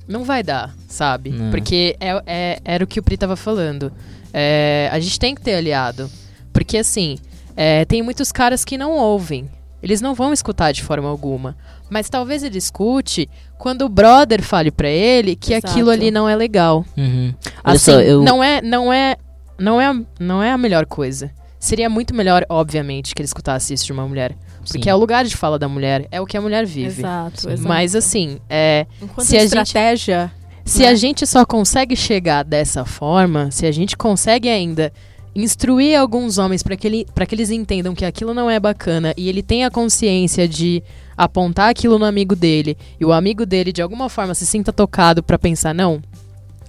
não vai dar, sabe? Não. Porque é, é- era o que o Pri tava falando. É, a gente tem que ter aliado. Porque, assim, é, tem muitos caras que não ouvem. Eles não vão escutar de forma alguma. Mas talvez ele escute quando o brother fale pra ele que Exato. aquilo ali não é legal. Uhum. Olha Assim, só, eu. não é, não é, não é, não é a melhor coisa. Seria muito melhor, obviamente, que ele escutasse isso de uma mulher, porque sim. é o lugar de fala da mulher, é o que a mulher vive. Exato, exato. Mas assim, é, enquanto se a gente- estratégia, se Né? a gente só consegue chegar dessa forma, se a gente consegue ainda instruir alguns homens para que, ele, pra que eles entendam que aquilo não é bacana e ele tenha consciência de apontar aquilo no amigo dele e o amigo dele de alguma forma se sinta tocado para pensar não,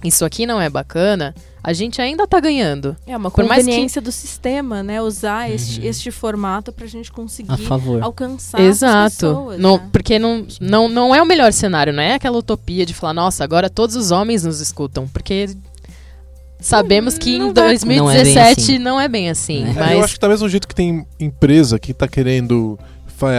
isso aqui não é bacana, a gente ainda tá ganhando. é uma Por mais que- conveniência do sistema, né? Usar este, Uhum. este formato pra gente A conseguir favor. alcançar as Exato. pessoas, Não- né? Porque não, não, não é o melhor cenário, não é aquela utopia de falar, nossa, agora todos os homens nos escutam. Porque sabemos que não em vai- 2017 não é bem Não assim. é bem assim. É, mas Eu acho que do mesmo jeito que tem empresa que tá querendo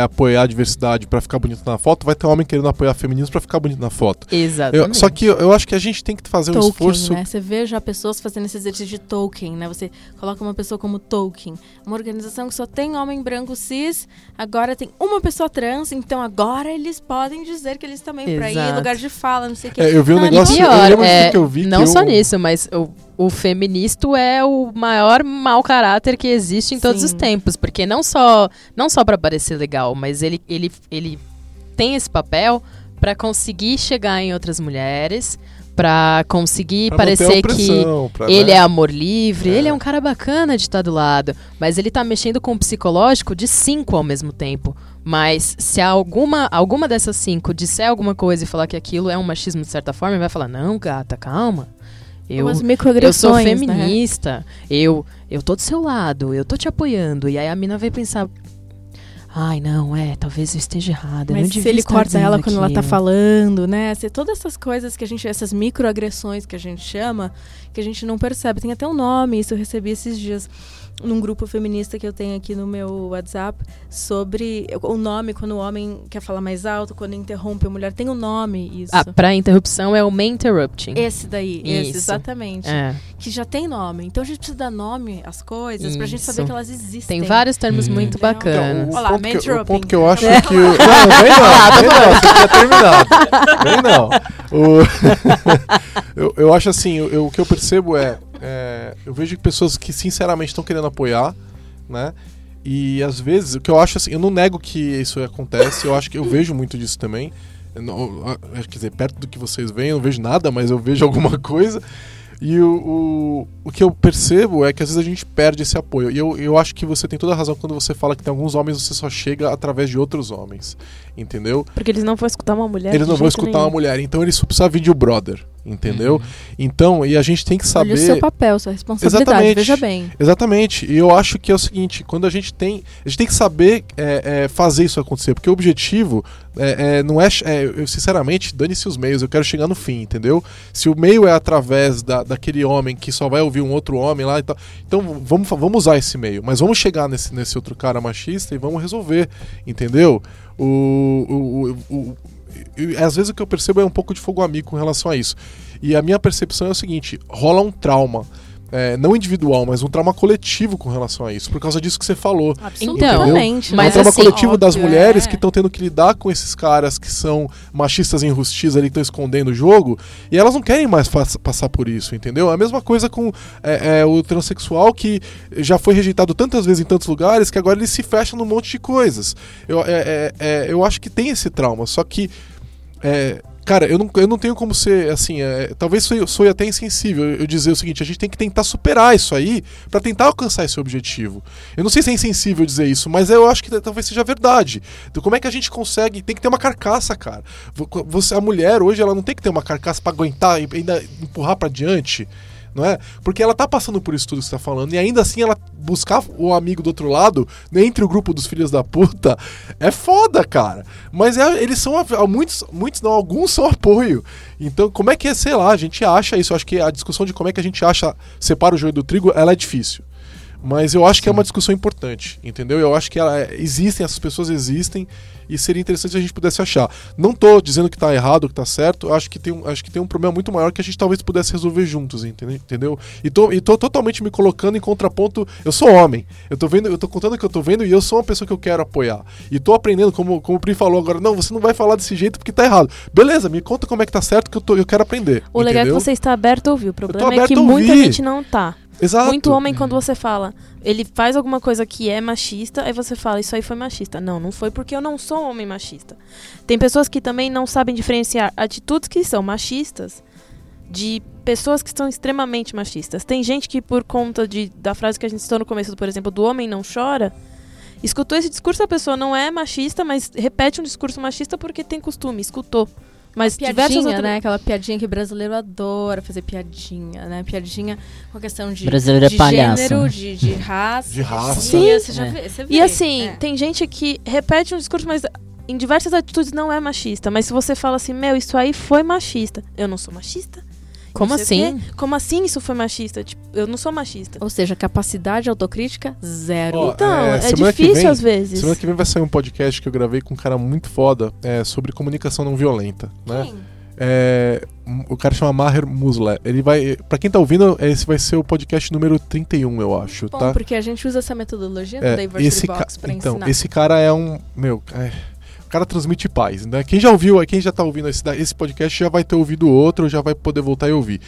apoiar a diversidade pra ficar bonito na foto, vai ter homem querendo apoiar feminismo pra ficar bonito na foto. Eu- Exatamente. só que eu, eu acho que a gente tem que fazer um Tolkien, esforço. né? Você vê já pessoas fazendo esse exercício de Tolkien, né? Você coloca uma pessoa como Tolkien, uma organização que só tem homem branco cis, agora tem uma pessoa trans, então agora eles podem dizer que eles também pra ir Exato. lugar de fala, não sei o quê. É, eu vi um Ah, negócio. Pior, eu lembro é, que eu vi não que só eu- nisso, mas eu, o feministo é o maior mau caráter que existe em todos Sim. os tempos, porque não só não só para parecer legal, mas ele, ele, ele tem esse papel para conseguir chegar em outras mulheres, para conseguir Pra parecer que pra, ele né? é amor livre, É. ele é um cara bacana de estar do lado, mas ele tá mexendo com o psicológico de cinco ao mesmo tempo. Mas se alguma, alguma dessas cinco disser alguma coisa e falar que aquilo é um machismo de certa forma, ele vai falar: Não, gata, calma. Eu, eu sou né? feminista, eu, eu tô do seu lado, eu tô te apoiando. E aí a mina vai pensar. Ai, não, é, talvez eu esteja errada. eu não Mas se ele corta ela quando ela tá aquilo." falando, né? Se, todas essas coisas que a gente, essas microagressões que a gente chama, que a gente não percebe. Tem até um nome, isso eu recebi esses dias num grupo feminista que eu tenho aqui no meu WhatsApp, sobre o nome quando o homem quer falar mais alto, quando interrompe a mulher. Tem um nome, isso. Ah, pra interrupção é o main interrupting. Esse daí, esse, Isso. exatamente. É. Que já tem nome. Então a gente precisa dar nome às coisas pra gente saber Isso. que elas existem. Tem vários termos Hum. muito Então, bacanas. o, Olha lá, ponto que, o ponto que eu acho é que. o- Não, vem não, vem não, você tinha terminado. Vem não. O- eu, eu acho assim, eu- eu- o que eu percebo é, é, Eu vejo pessoas que sinceramente estão querendo apoiar, né? E às vezes, o que eu acho assim, eu não nego que isso acontece, eu acho que eu vejo muito disso também. Não- ah, quer dizer, perto do que vocês veem, eu não vejo nada, mas eu vejo alguma coisa. E o, o, o que eu percebo é que às vezes a gente perde esse apoio. E eu, eu acho que você tem toda a razão quando você fala que tem alguns homens você só chega através de outros homens. Entendeu? Porque eles não vão escutar uma mulher. Eles não vão escutar uma nenhum. mulher. Então eles só precisam vir de brother. Entendeu? Uhum. Então, e a gente tem que saber. Olha o seu papel, sua responsabilidade. Exatamente. Veja bem. Exatamente. E eu acho que é o seguinte, quando a gente tem. A gente tem que saber é, é, fazer isso acontecer. Porque o objetivo é, é, não é, é, Eu, sinceramente, dane-se os meios, eu quero chegar no fim, entendeu? Se o meio é através da, daquele homem que só vai ouvir um outro homem lá e tal. Então vamos, vamos usar esse meio. Mas vamos chegar nesse, nesse outro cara machista e vamos resolver, entendeu? O. o, o, o- às vezes o que eu percebo é um pouco de fogo amigo com relação a isso. E a minha percepção é o seguinte: rola um trauma. É, não individual, mas um trauma coletivo com relação a isso, por causa disso que você falou. Absolutamente. É mas um trauma assim, coletivo das óbvio, mulheres é. que estão tendo que lidar com esses caras que são machistas enrustidos ali, que estão escondendo o jogo, e elas não querem mais passar por isso, entendeu? A mesma coisa com é, é, o transexual que já foi rejeitado tantas vezes em tantos lugares que agora ele se fecha num monte de coisas. Eu, é, é, é, eu acho que tem esse trauma, só que. é, Cara, eu não, eu não tenho como ser assim. é, talvez sou, sou até insensível eu dizer o seguinte: a gente tem que tentar superar isso aí pra tentar alcançar esse objetivo. Eu não sei se é insensível dizer isso, mas eu acho que talvez seja verdade. Então, como é que a gente consegue? Tem que ter uma carcaça, cara. Vo- Você, a mulher hoje, ela não tem que ter uma carcaça pra aguentar e ainda empurrar pra diante. Não é? Porque ela tá passando por isso tudo que você tá falando. E ainda assim ela buscar o amigo do outro lado, entre o grupo dos filhos da puta, é foda, cara. Mas é- eles são. Muitos, muitos não, alguns são apoio. Então, como é que é, sei lá, a gente acha isso? Eu acho que a discussão de como é que a gente acha, separa o joio do trigo, ela é difícil. Mas eu acho que é uma discussão importante, entendeu? Eu acho que ela, é- existem, essas pessoas existem, e seria interessante se a gente pudesse achar. Não tô dizendo que tá errado que tá certo, acho que tem um, acho que tem um problema muito maior que a gente talvez pudesse resolver juntos, entende- entendeu? E tô, e tô totalmente me colocando em contraponto. Eu sou homem, eu tô vendo, eu tô contando o que eu tô vendo e eu sou uma pessoa que eu quero apoiar. E tô aprendendo, como, como o Pri falou agora, não, você não vai falar desse jeito porque tá errado. Beleza, me conta como é que tá certo que eu, tô, eu quero aprender. O legal é que entendeu? você está aberto a ouvir. O problema é que muita ouvir. gente não tá. Exato. Muito homem, quando você fala, ele faz alguma coisa que é machista, aí você fala, isso aí foi machista. Não, não foi porque eu não sou um homem machista. Tem pessoas que também não sabem diferenciar atitudes que são machistas de pessoas que são extremamente machistas. Tem gente que, por conta de, da frase que a gente citou no começo, por exemplo, do homem não chora, escutou esse discurso, a pessoa não é machista, mas repete um discurso machista porque tem costume, escutou. Mas diversas Piadinha, outras... né? Aquela piadinha que brasileiro adora fazer piadinha, né? Piadinha com a questão de, Brasileiro é de palhaço. gênero, de, de raça. De raça. Sim, você já É. vê, você vê. E assim, É. tem gente que repete um discurso, mas em diversas atitudes não é machista. Mas se você fala assim, meu, isso aí foi machista. Eu não sou machista? Como assim? Como assim isso foi machista? Tipo, eu não sou machista. Ou seja, capacidade autocrítica, zero. Ó, Então, é, é, difícil vem- às vezes. Semana que vem vai sair um podcast que eu gravei com um cara muito foda é, sobre comunicação não violenta, né? Quem? É, o cara chama Maher Musle. Ele vai, Pra quem tá ouvindo, esse vai ser o podcast número 31, eu acho, Bom, tá? porque a gente usa essa metodologia do É, Diversity esse ca- Box pra então, ensinar. esse cara é um, meu, é, o cara transmite paz, né? Quem já ouviu, quem já tá ouvindo esse, esse podcast já vai ter ouvido outro, já vai poder voltar e ouvir.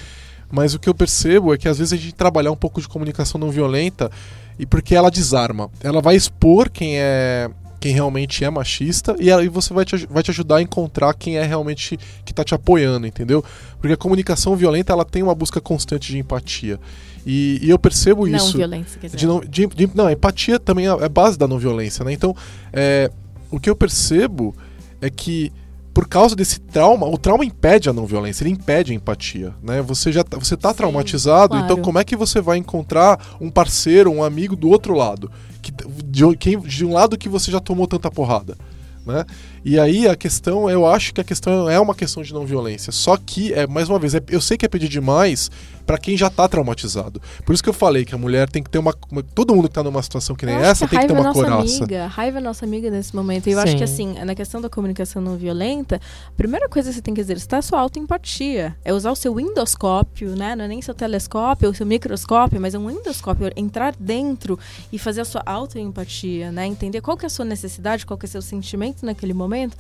Mas o que eu percebo é que às vezes a gente trabalhar um pouco de comunicação não violenta e porque ela desarma. Ela vai expor quem é quem realmente é machista e aí você vai te, vai te ajudar a encontrar quem é realmente que tá te apoiando, entendeu? Porque a comunicação violenta ela tem uma busca constante de empatia. E, e eu percebo Não isso. violência, quer dizer. De não, de, de- não, empatia também é, é base da não violência, né? Então, é, o que eu percebo é que por causa desse trauma, o trauma impede a não violência, ele impede a empatia, né? Você já tá, você tá Sim, traumatizado, claro. então como é que você vai encontrar um parceiro, um amigo do outro lado, que de, de um lado que você já tomou tanta porrada, né? E aí a questão, eu acho que a questão é uma questão de não violência. Só que é mais uma vez, é- eu sei que é pedir demais pra quem já tá traumatizado. Por isso que eu falei que a mulher tem que ter uma, uma- todo mundo que tá numa situação que nem essa que tem que ter raiva uma é nossa coraça. amiga. A raiva é nossa amiga nesse momento. E eu acho que, Sim. assim, na questão da comunicação não violenta, a primeira coisa que você tem que exercitar é a sua autoempatia. É usar o seu endoscópio, né? Não é nem seu telescópio ou seu microscópio, mas é um endoscópio. Entrar dentro e fazer a sua autoempatia, né? Entender qual que é a sua necessidade, qual que é o seu sentimento naquele momento,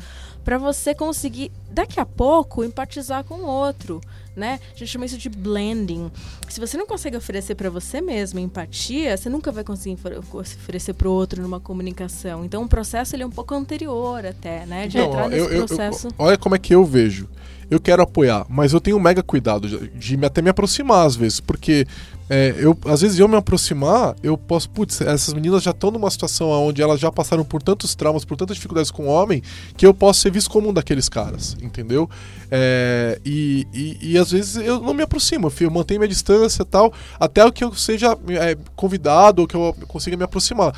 para você conseguir, daqui a pouco, empatizar com o outro. Né? A gente chama isso de blending. Se você não consegue oferecer para você mesmo empatia, você nunca vai conseguir ofer- oferecer para o outro numa comunicação. Então o processo ele é um pouco anterior até, né? De Não, entrar nesse eu- eu- eu- processo. olha como é que eu vejo. Eu quero apoiar, mas eu tenho um mega cuidado de, de me- até me aproximar às vezes, porque é, eu, às vezes eu me aproximar, eu posso, putz, essas meninas já estão numa situação onde elas já passaram por tantos traumas, por tantas dificuldades com o homem, que eu posso ser visto como um daqueles caras, entendeu? É, e, e, e às vezes eu não me aproximo, eu mantenho minha distância e tal, até que eu seja é, convidado ou que eu consiga me aproximar.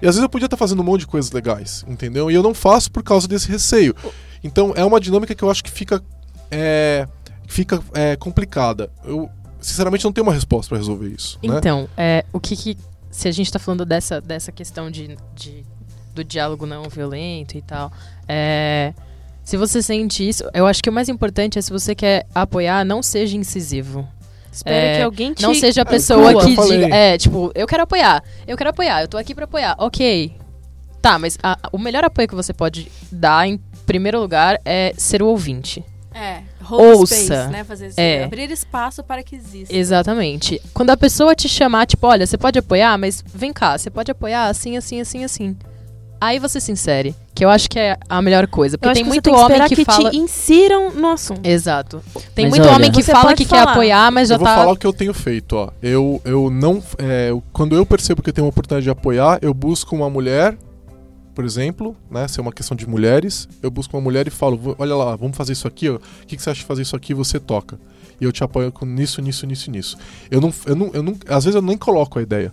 E às vezes eu podia estar fazendo um monte de coisas legais, entendeu? E eu não faço por causa desse receio. Então é uma dinâmica que eu acho que fica, é, fica é, complicada. Eu sinceramente não tenho uma resposta pra resolver isso. né? Então, é, o que, que- Se a gente tá falando dessa, dessa questão de, de- do diálogo não violento e tal. é, se você sente isso, eu acho que o mais importante é se você quer apoiar, não seja incisivo. Espero É, que alguém te... Não seja a É, pessoa que falei. diga. É, tipo, eu quero apoiar. Eu quero apoiar, eu tô aqui pra apoiar. Ok. Tá, mas a- o melhor apoio que você pode dar, em primeiro lugar, é ser o ouvinte. É, hold Ouça. space, né? Fazer isso, É. abrir espaço para que exista. Exatamente. Quando a pessoa te chamar, tipo, olha, você pode apoiar, mas vem cá, você pode apoiar assim, assim, assim, assim. Aí você se insere, que eu acho que é a melhor coisa. Eu Porque acho tem que muito você tem que homem que, que, fala. te insiram no assunto. Exato. Tem Mas muito olha- homem que fala que quer falar. apoiar, mas já eu vou tá. falar o que eu tenho feito, ó. Eu, eu não. é, quando eu percebo que eu tenho uma oportunidade de apoiar, eu busco uma mulher, por exemplo, né? Se é uma questão de mulheres, eu busco uma mulher e falo, "Vou- olha lá, vamos fazer isso aqui, ó. O que, que você acha de fazer isso aqui? Você toca. E eu te apoio com nisso, nisso, nisso, nisso. Eu não, eu não, eu não. Às vezes eu nem coloco a ideia.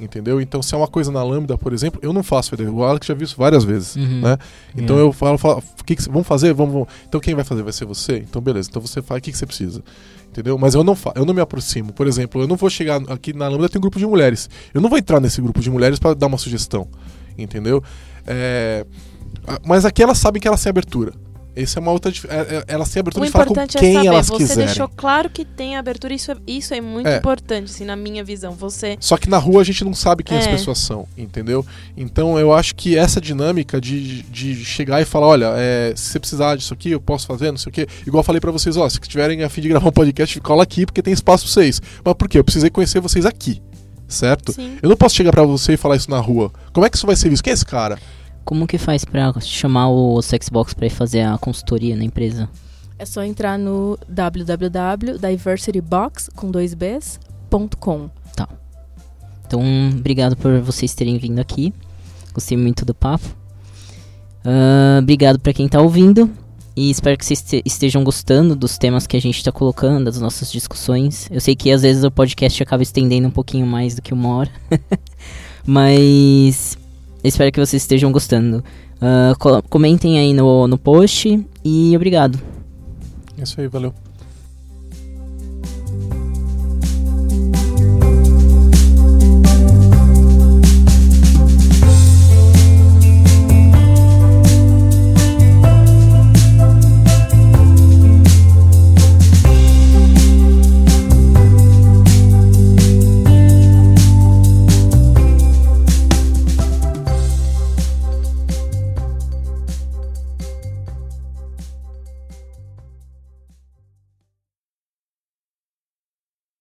Entendeu? Então, se é uma coisa na Lambda, por exemplo, eu não faço a ideia. O Alex já viu isso várias vezes. Uhum. Né? Então É. eu falo, falo o que que vamos fazer? Vamos, vamos. Então quem vai fazer vai ser você? Então beleza. Então você faz o que, que você precisa. Entendeu? Mas eu não fa eu não me aproximo. Por exemplo, eu não vou chegar aqui na Lambda tem um grupo de mulheres. Eu não vou entrar nesse grupo de mulheres para dar uma sugestão. Entendeu? É, Mas aqui elas sabem que elas têm abertura. Essa é uma outra é- é- elas têm abertura O de falar com importante é quem saber, elas você quiserem. deixou claro que tem abertura, isso é, isso é muito É. importante, assim, na minha visão. Você Só que na rua a gente não sabe quem as É. pessoas são, entendeu? Então eu acho que essa dinâmica de, de chegar e falar, olha, é, se você precisar disso aqui, eu posso fazer, não sei o quê. Igual eu falei pra vocês, ó, se tiverem a fim de gravar um podcast, cola aqui porque tem espaço pra vocês. Mas por quê? Eu precisei conhecer vocês aqui, certo? Sim. Eu não posso chegar pra você e falar isso na rua. Como é que isso vai ser visto? Quem é esse cara? Como que faz pra chamar o Sexbox pra ir fazer a consultoria na empresa? É só entrar no www.diversitybox com dois bs.com. Então, obrigado por vocês terem vindo aqui. Gostei muito do papo. Ah, obrigado pra quem tá ouvindo. E espero que vocês este- estejam gostando dos temas que a gente tá colocando, das nossas discussões. Eu sei que às vezes o podcast acaba estendendo um pouquinho mais do que uma hora. Mas espero que vocês estejam gostando. Co- comentem aí no, no post. E obrigado. É isso aí, valeu.